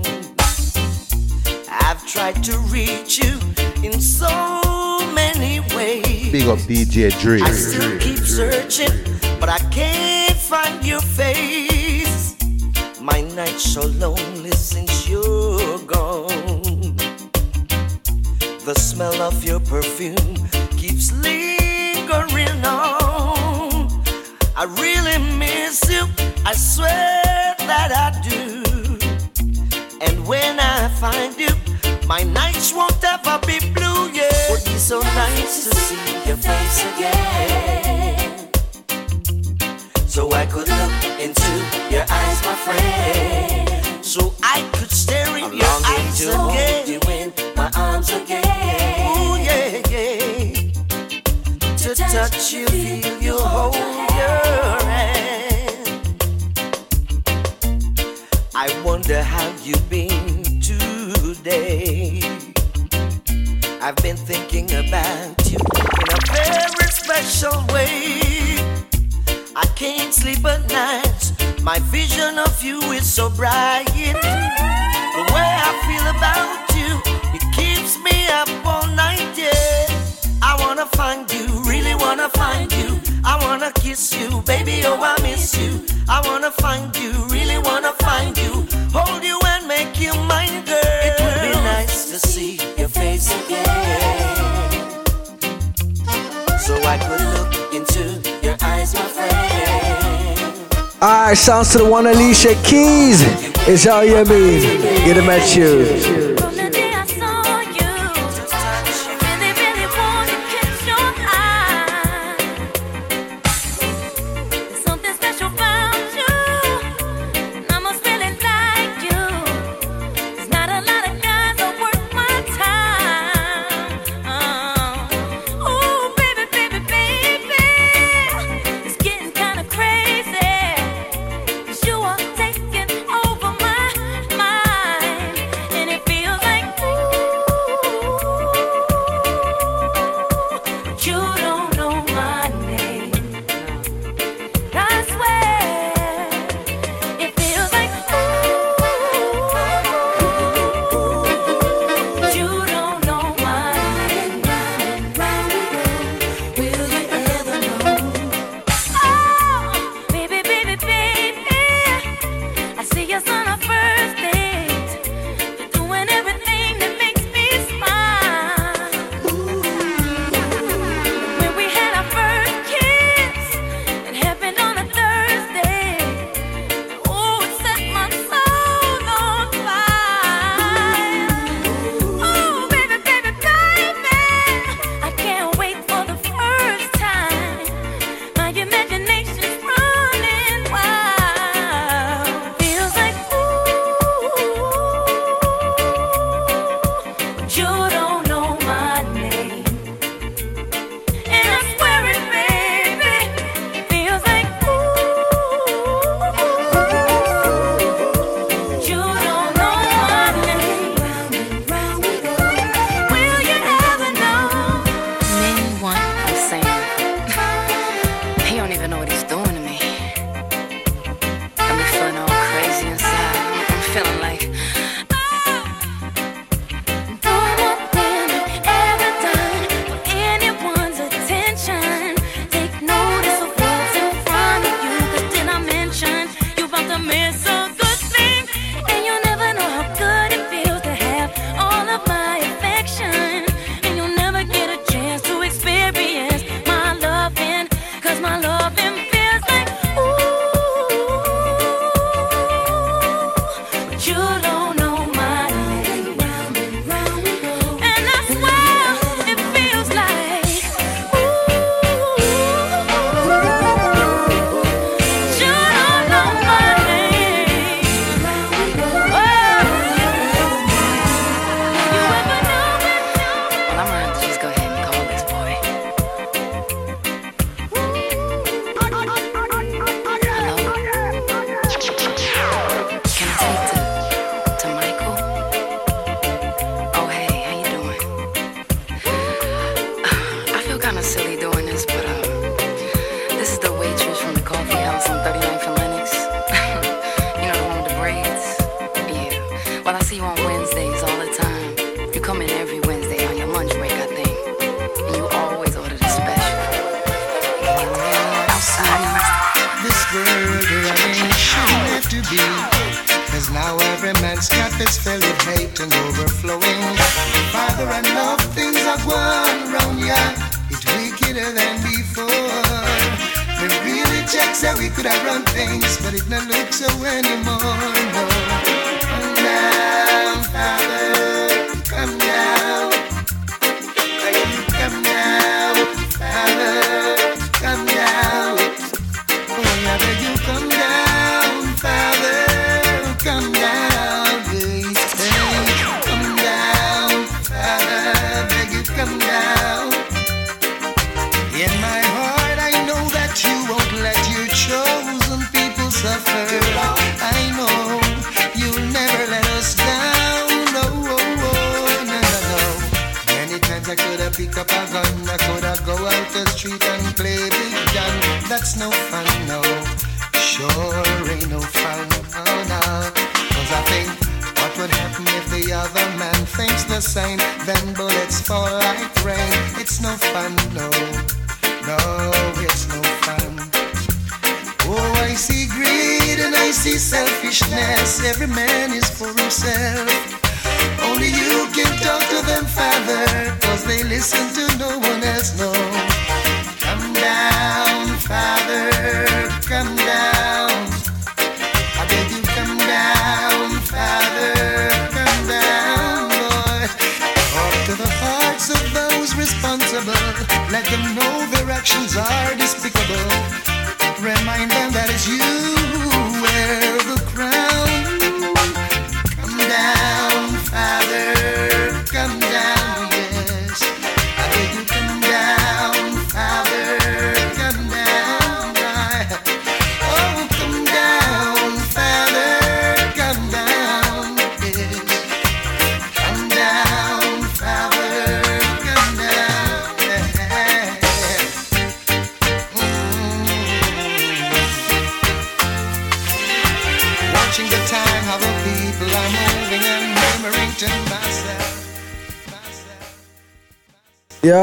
I've tried to reach you in so many ways. Big up DJ Dre. I still keep searching, but I can't find your face. My nights so lonely since you're gone. The smell of your perfume I really miss you, I swear that I do. And when I find you, my nights won't ever be blue, yeah. Would be so nice to see your face again. So I could look into your eyes, my friend. So I could stare in your eyes to again. hold you in my arms again. Ooh, yeah, yeah. To touch you, feel you, hold wonder how you've been today. I've been thinking about you in a very special way. I can't sleep at night. My vision of you is so bright. The way I feel about you, it keeps me up all night. Yeah, I wanna find you, really wanna find you. I wanna kiss you, baby. Oh, I miss you. I wanna find you, really wanna find you. Hold you and make you mine, girl. It would be nice to see your face again. So I could look into your eyes, my friend. Alright, sounds to the one Alicia Keys. It's all you mean. Get them at you.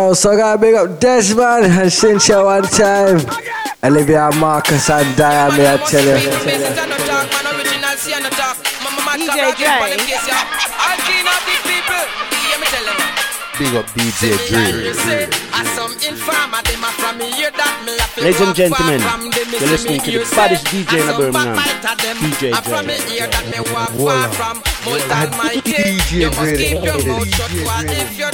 Yo, so I gotta big up Desmond and Cynthia one time. Olivia, Marcus, and Diane, I tell you. DJ Dre. Big up DJ Dre. Ladies and gentlemen, you're listening to the baddest DJ in Birmingham, DJ Dre. Voila. DJ Keep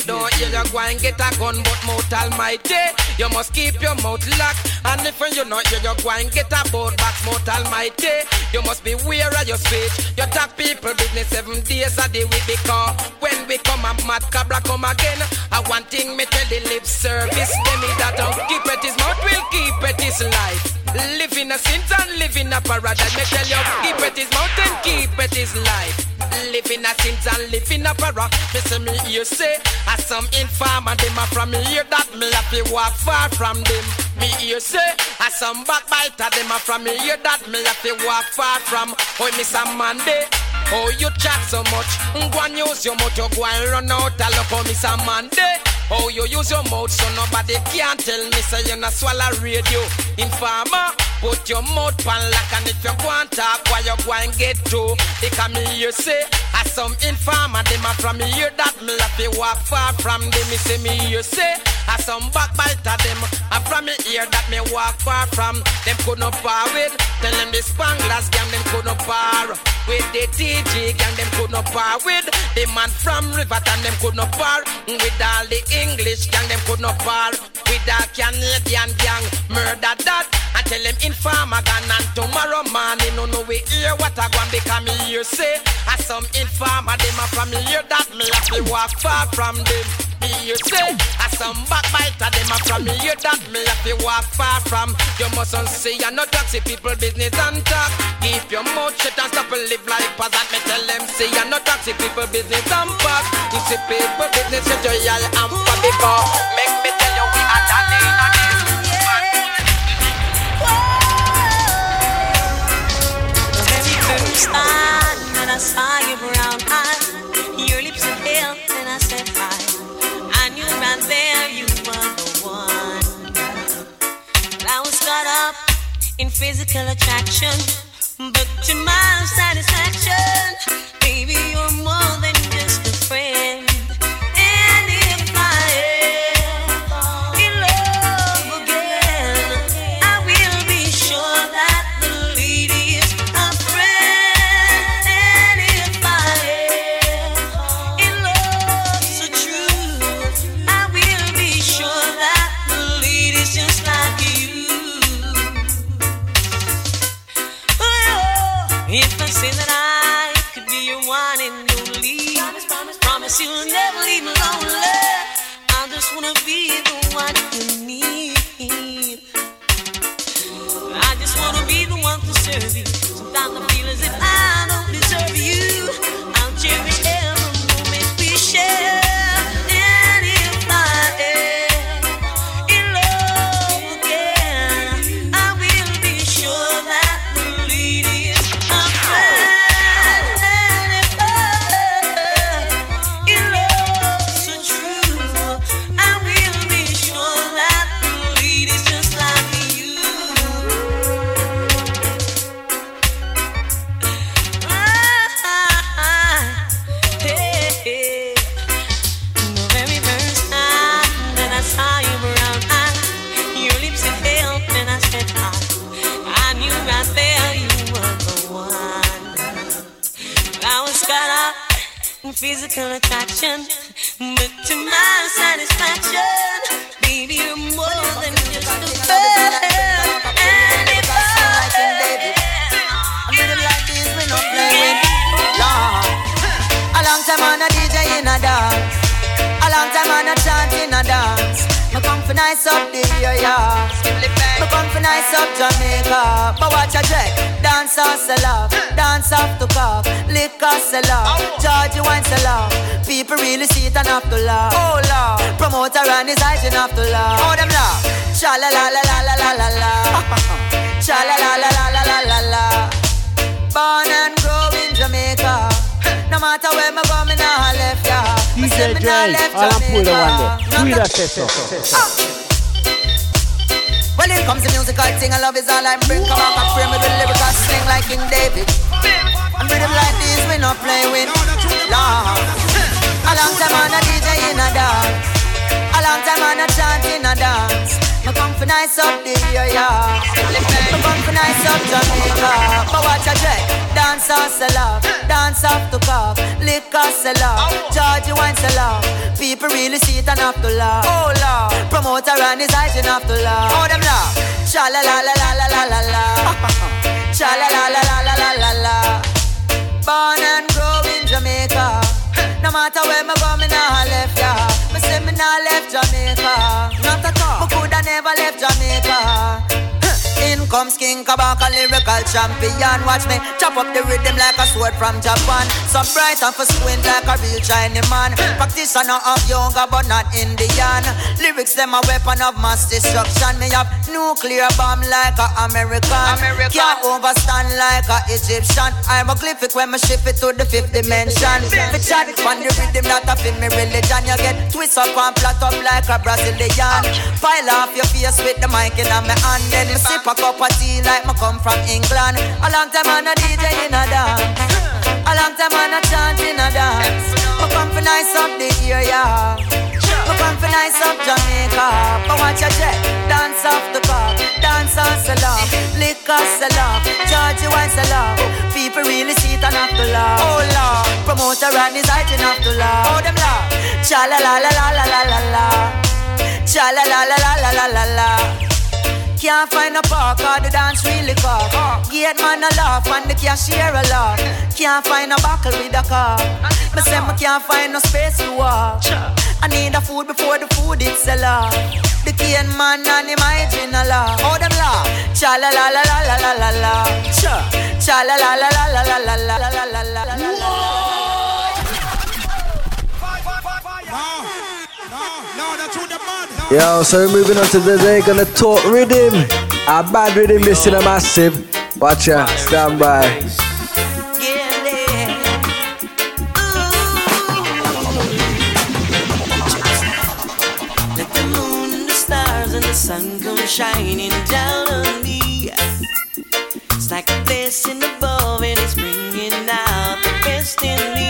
go and get a gun, but mouth almighty. You must keep your mouth locked, and if you not hear you go and get a boat box, mouth almighty. You must be aware of your speech. You talk people business seven days a day week because when we come a mad cabra come again. I one thing me tell the lip service, them me that don't keep it his mouth will keep it his life. Live in a sins and live in a paradise. Me tell you, keep it his mouth and keep it his life. Live in a sins and live in a para. Me say me you say, as some informer them a from me hear that me have to walk far from them. Me you say, as some backbiter them a from me hear that me have to walk far from. Oh, Miss Monday. Oh, you chat so much. Go and use your mouth, you go and run out. I look for Miss Monday. Oh, you use your mouth so nobody can tell me say you not swallow radio. Informer, put your mouth pan lock and if you and talk, why you go and get to? Because me you say, as some informer, them a from hear that me have to walk far from them. Me say me hear say, as some backbiter them, a from hear that me walk far from. Them could not par with. Tell them the Spanglers gang, them could not par with the TG gang, them could not par with. Man from Riverton, them could not par with all the English gang, them could not par with the Canadian gang. Murder that and tell them informer gun and tomorrow morning no no we hear what I want because me say as some informer them a hear that me have to walk far from them. Say as some backbiter them a from me hear that me have to walk far from. You mustn't say you no taxi people business and talk. Keep your mouth shut and stop and live like past that. Me tell them say you no taxi people business and talk. You see people business your eye and because make me tell you we are done in. Very first time that I saw your brown eyes around there, you were the one. I was caught up in physical attraction, but to my satisfaction, baby, you're more than. Physical attraction, but to my satisfaction, baby, you're more than just a friend. And if I live like this, we. A long time on a DJ in a dance. A long time on a chant in a dance. Me come for nice up the area. Me come for nice up Jamaica. But watch a check. Dance off sell off. Dance off to cough. Liquor sell off. Georgie wine sell off. People really see it and have to laugh. Oh Lord. Promoter and his hygiene have to laugh. Oh them laugh. Sha la la la la la la la la. Sha la la la la la la la la. Born and grow in Jamaica. No matter where me go, me nah left ya. DJ Dre, Alan Puda one. We that say so. When it comes to musical thing, I love is all I bring. Come on, frame with the lyrical sling like King David. And rhythm like this, we not play with. Lord. A long time on a DJ in a dance. Long time on a chant in a dance. Me come for nice up the area. Me come for nice up Jamaica. But watch a check. Dance off sell off. Dance off to cough. Liquor sell off. Georgie wine sell off. People really see it and have to laugh. Oh Lord. Promoter and his hygiene have to laugh. Oh them laugh. Cha la la la la la la la la. Cha la la la la la la la la. Born and grow in Jamaica. No matter where me go, me nah left ya. Me say me nah left Jamaica. Not at all. Me coulda never left Jamaica. Comes King Kabaka, lyrical champion. Watch me chop up the rhythm like a sword from Japan. So bright and for squint like a real Chinese man. Practitioner of yoga, but not Indian. Lyrics them a weapon of mass destruction. Me have nuclear bomb like a American. Can't overstand like a Egyptian. I'm a glyphic when me shift it to the fifth dimension. Me chat on the rhythm that a fit me religion. You get twist up and flat up like a Brazilian. Pile off your face with the mic in my hand. Then me sip a cup tea like me come from England. A long time on a DJ in a dance. A long time on a chant in a dance. Me come for nice up the area. Me come for nice up Jamaica. But watch your jet. Dance off the bar. Dance on salon. Liquor salon. Georgie wine salon. People really see it and have to laugh. Oh Lord. Promoter and his hygiene have to laugh. Oh them laugh. Cha la la la la la la la la. Cha la la la la la la la la. Can't find a park or the dance really cock. Gate man a laugh and the cashier a laugh. Can't find a buckle with a car. Me say me can't find no space to walk. I need a food before the food it's a laugh. The cane man and him hygiene a laugh. Oh them laugh. Cha la la la la la la la la. Cha cha la la la la la la la la la la la la la. Yo, so moving on to today, gonna talk rhythm. A bad rhythm missing a massive. Watch out, stand by. shining down on me. It's like a blessing above, and it's bringing out the best in me.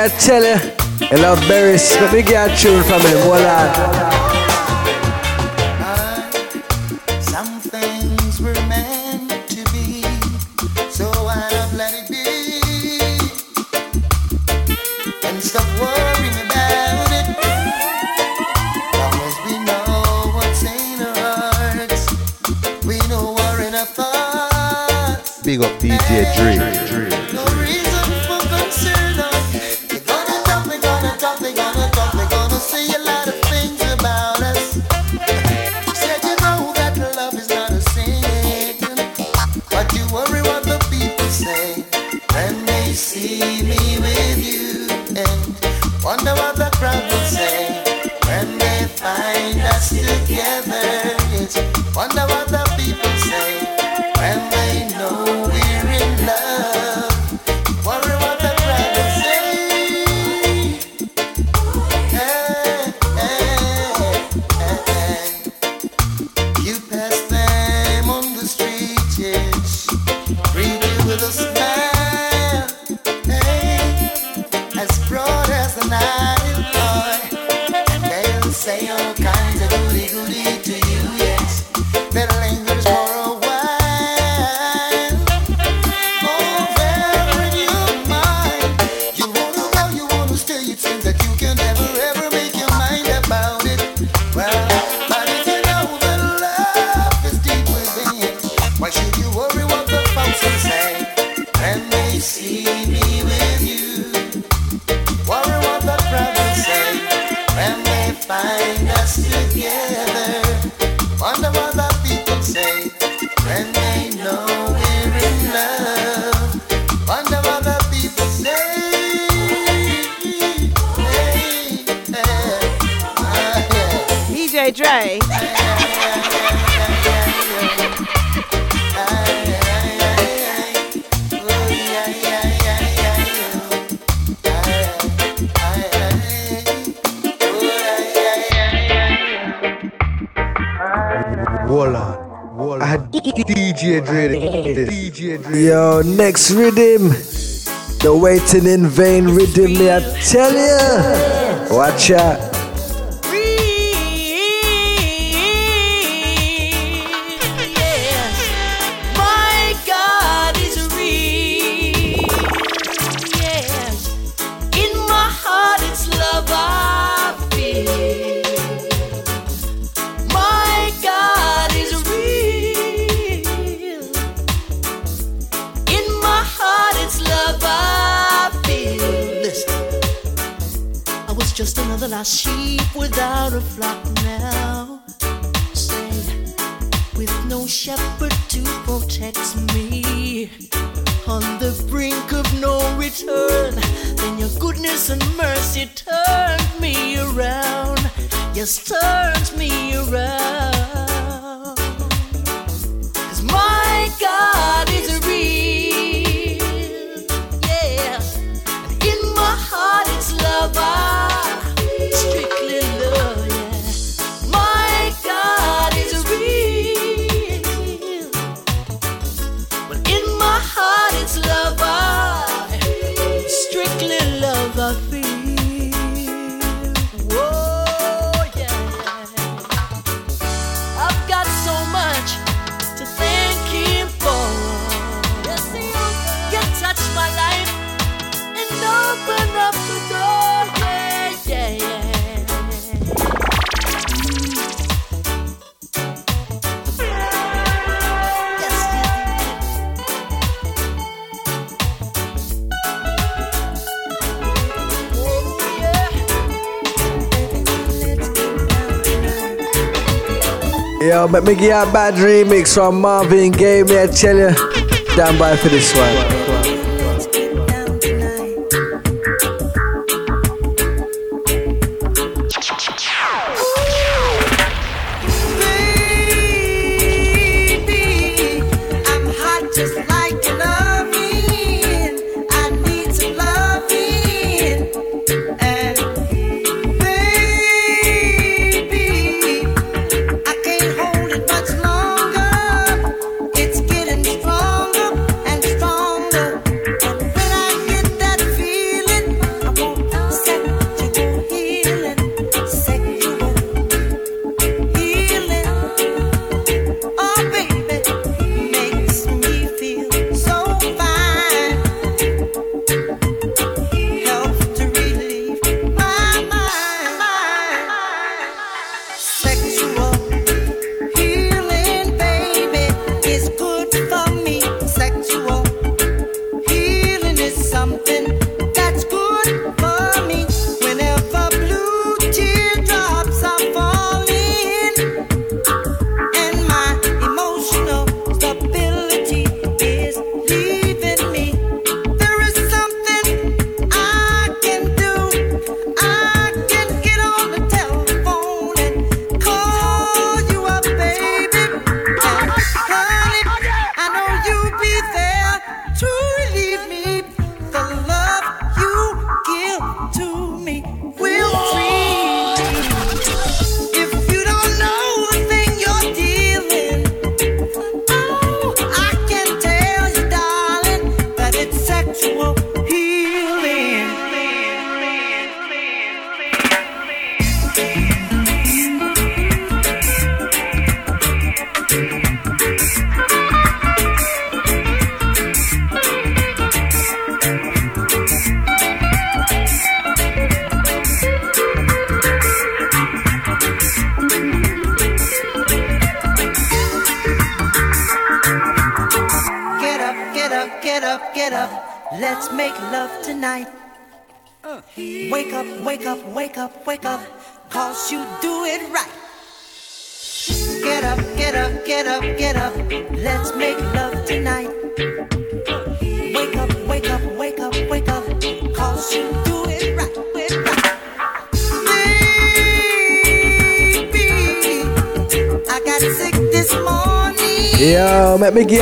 I tell you, I love Beres. Let me get a tune from him. Hold on. this rhythm. The waiting in vain rhythm, me I tell ya. Watch out. but Miggy out bad remix from Marvin Gaye, me I tell you. Stand by for this one.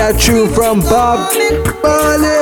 at you from Bob Marley.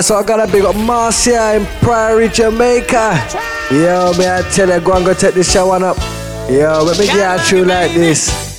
right, so I gotta big up Marcia in Priory, Jamaica. Yo, may I tell you, go and go take this show one up. Yo, let me get out true like this.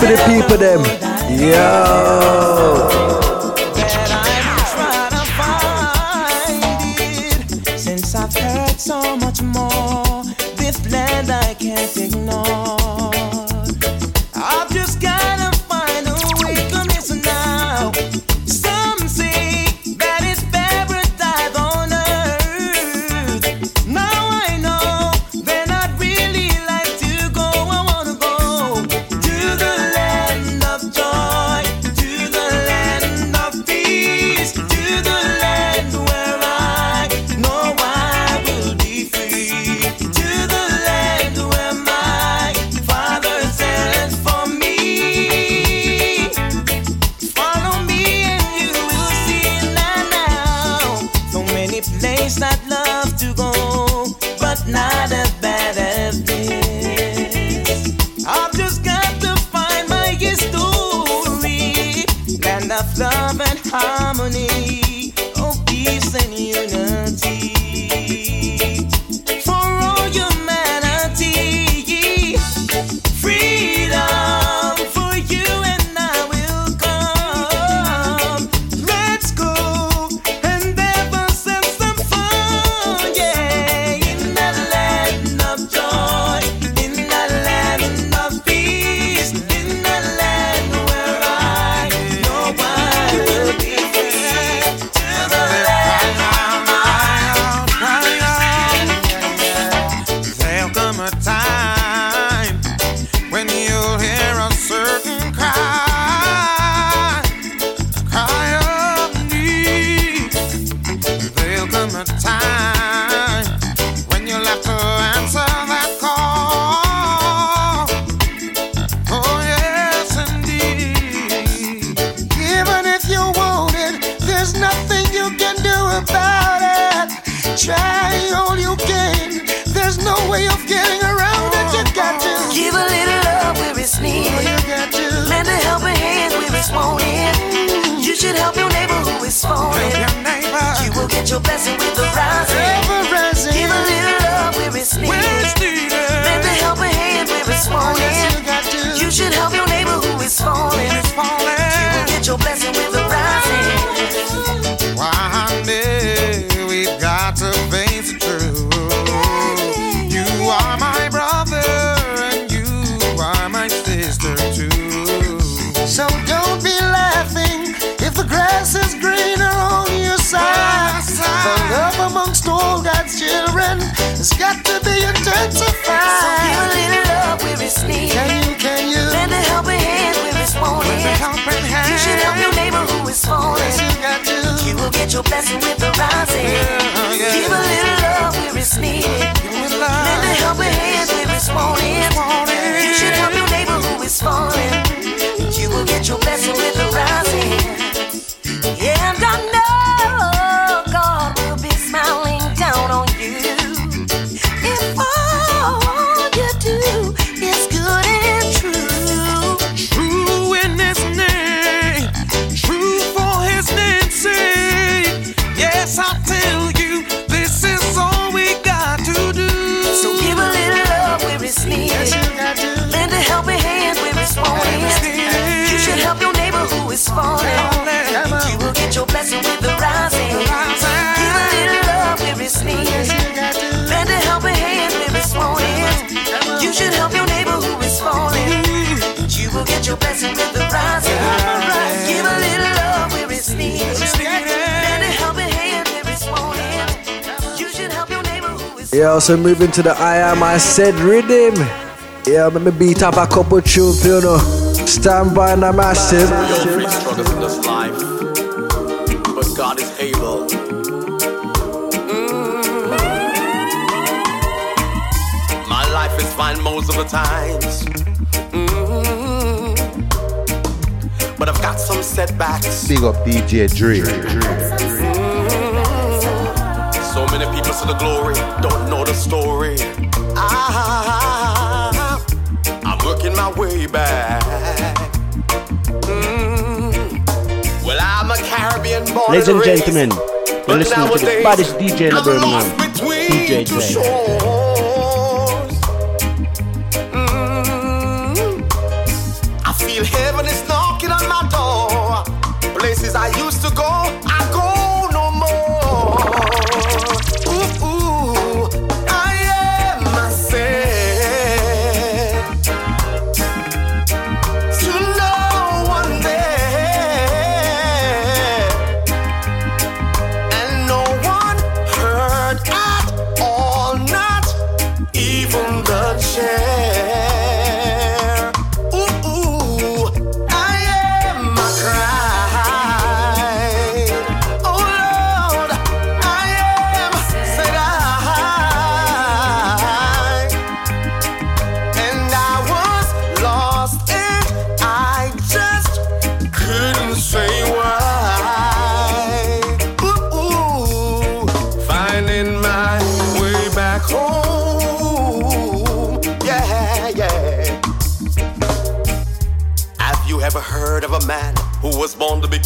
for the people them. love and harmony. So moving to the I am I said rhythm. Yeah, let me beat up a couple tunes, you know. Stand by and I'm massive. But God is able. Mm. My life is fine most of the times, mm. but I've got some setbacks. Big up DJ Dre the glory, don't know the story. I, I'm working my way back. Mm. Well, I'm a Caribbean born Ladies and, gentlemen, you're listening to the baddest DJ in the Birmingham, DJ Dre.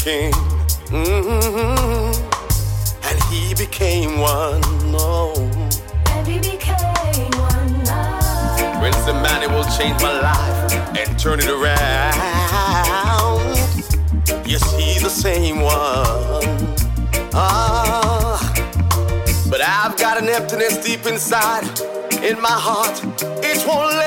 king. Mm-hmm. And he became one. Oh. And he became one. Oh. Prince Emmanuel change my life and turn it around. Yes, he's the same one. Ah. But I've got an emptiness deep inside, in my heart. It won't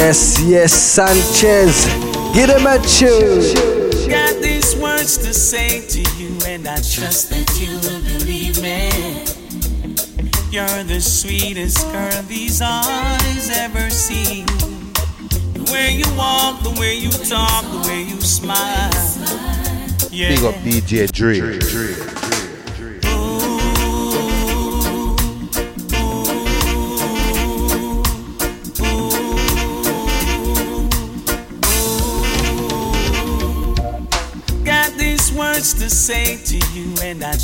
Yes, yes, Sanchez. Get him a tune. Got these words to say to you, and I trust that you will believe me. You're the sweetest girl these eyes ever seen. The way you walk, the way you talk, the way you smile. Yeah. Big up DJ Dre.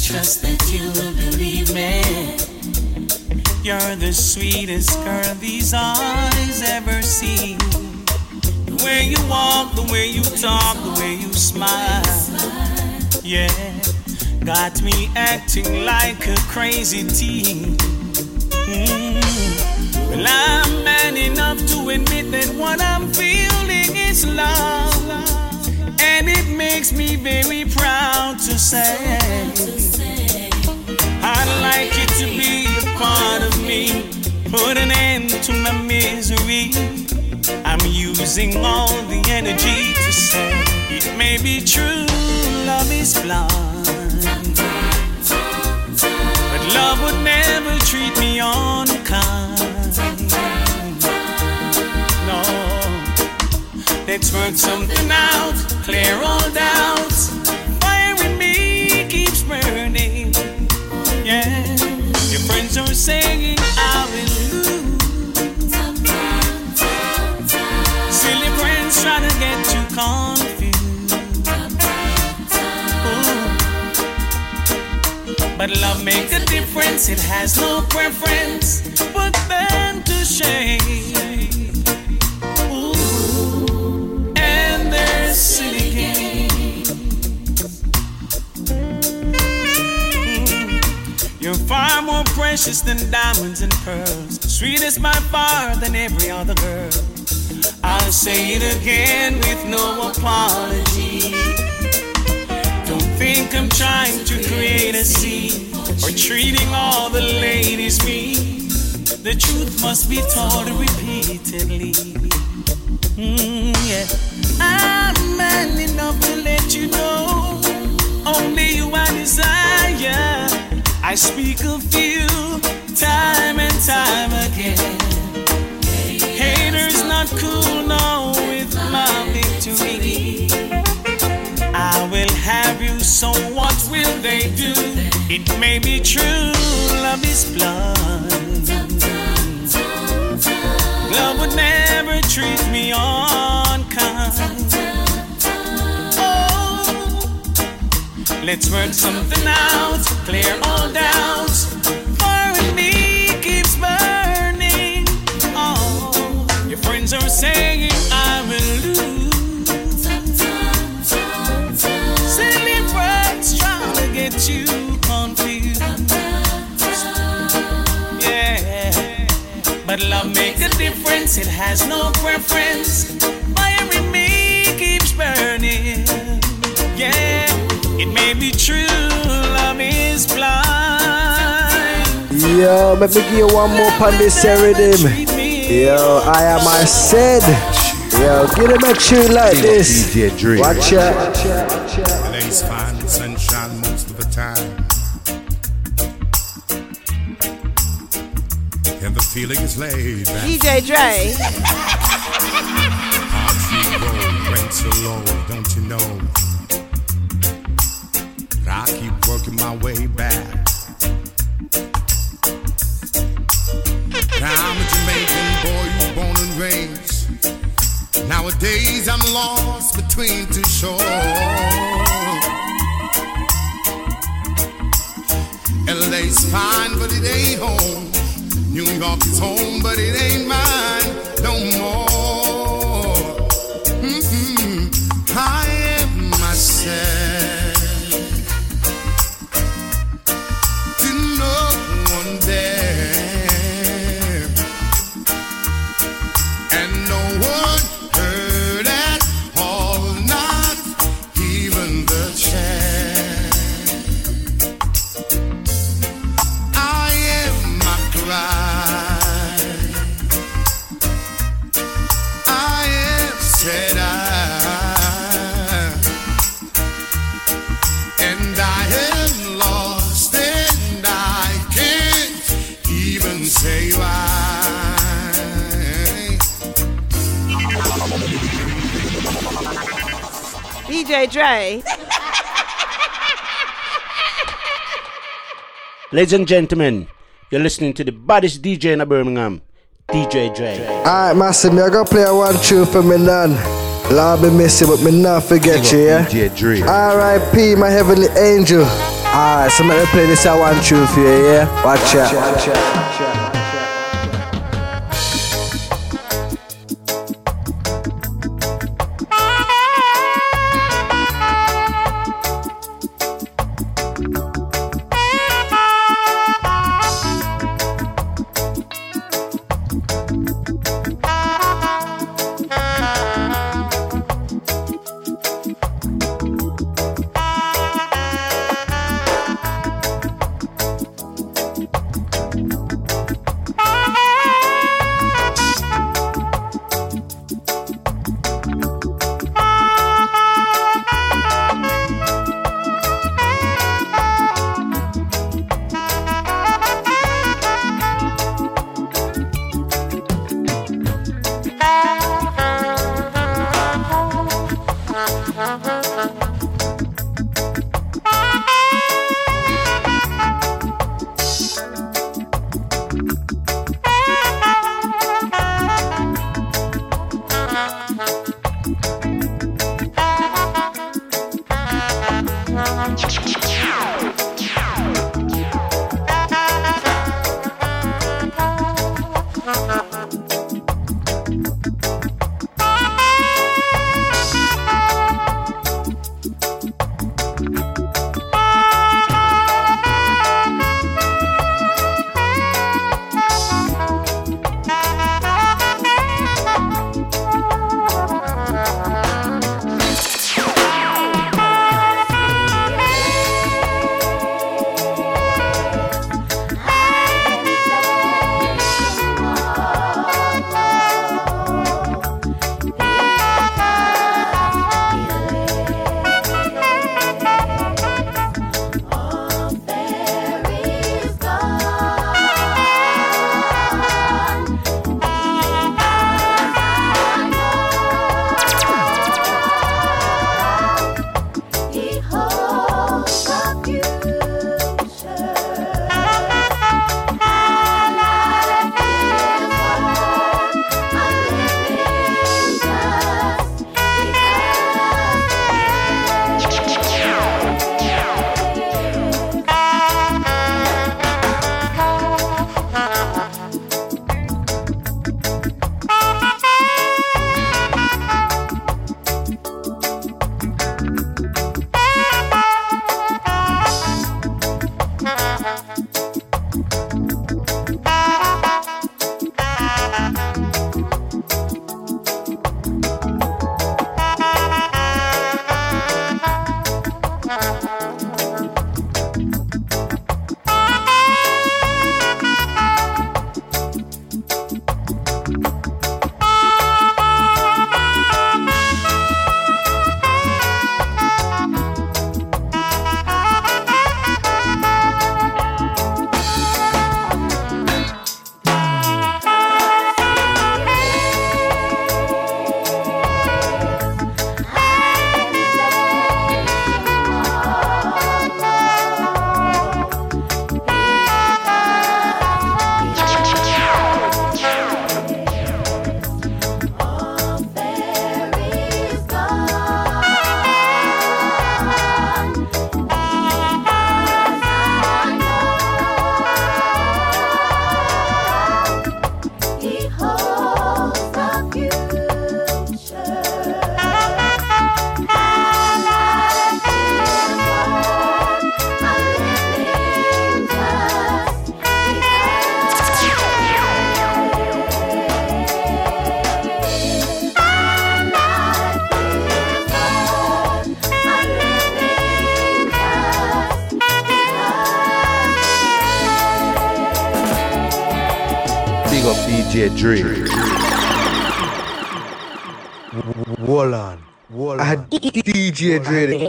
Trust that you will believe me. You're the sweetest girl these eyes ever seen. The way you walk, the way you talk, the way you smile. Yeah, got me acting like a crazy teen. Mm. Well, I'm man enough to admit that what I'm feeling is love. And it makes me very proud to say I'd like you to be a part of me. Put an end to my misery. I'm using all the energy to say it may be true, love is blind. But love would never treat me unkind. No, let's work something out, clear all doubts. Fire in me keeps burning. Yeah, your friends are saying I will lose. Silly friends try to get you confused. Ooh. But love make a difference, it has no preference. Put them to shame. Precious than diamonds and pearls. Sweetest by far than every other girl. I'll say it again with no apology. Don't think I'm trying to create a scene or treating all the ladies mean. The truth must be told repeatedly. Mm, yeah. I'm man enough to let you know only you I desire. I speak of you time and time again. Haters not cool now with my victory. I will have you, so what will they do? It may be true, love is blind. Love would never treat me unkind. Let's work something out, clear all doubts. Fire in me keeps burning. Oh, your friends are saying I will lose. Silly words trying to get you confused. Yeah, but love make a difference. It has no preference. It may be true. Love is blind. Yo, let me give you one more on this rhythm. Yo, I am I said. Yo, get him a tune like this. DJ Watch out. Lace fine sunshine most of the time. And the feeling is laid back. DJ Dre. Hearts you roll, rent so low, don't you know? My way back. Now I'm a Jamaican boy, born and raised. Nowadays I'm lost between two shores. LA's fine, but it ain't home. New York is home, but it ain't mine Ladies and gentlemen, you're listening to the baddest DJ in Birmingham, DJ Dre. Alright, massive, me I gotta play a one tune for me none. Lord be missing, but me not forget you, yeah? DJ Dre. R.I.P. my heavenly angel. Alright, so let me play this a one tune for you, yeah? Watch out. Watch out. DJ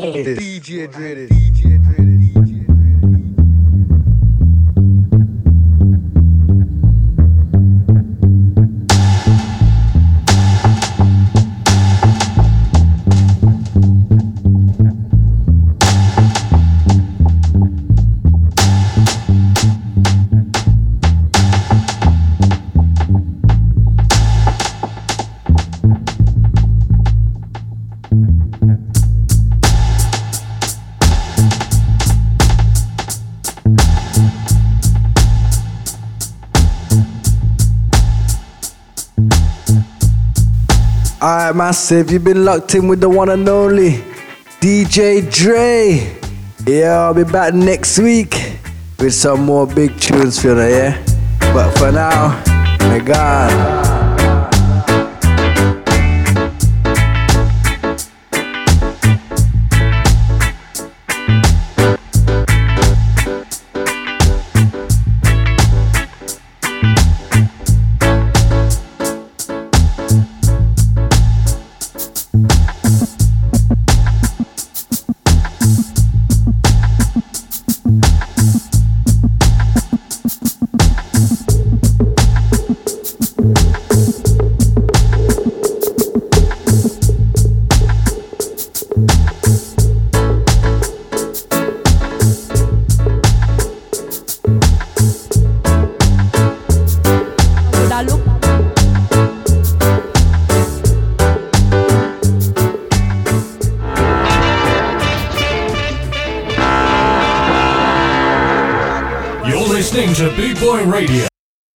massive, you've been locked in with the one and only DJ Dre. Yeah, I'll be back next week with some more big tunes for you, yeah? But for now, my God.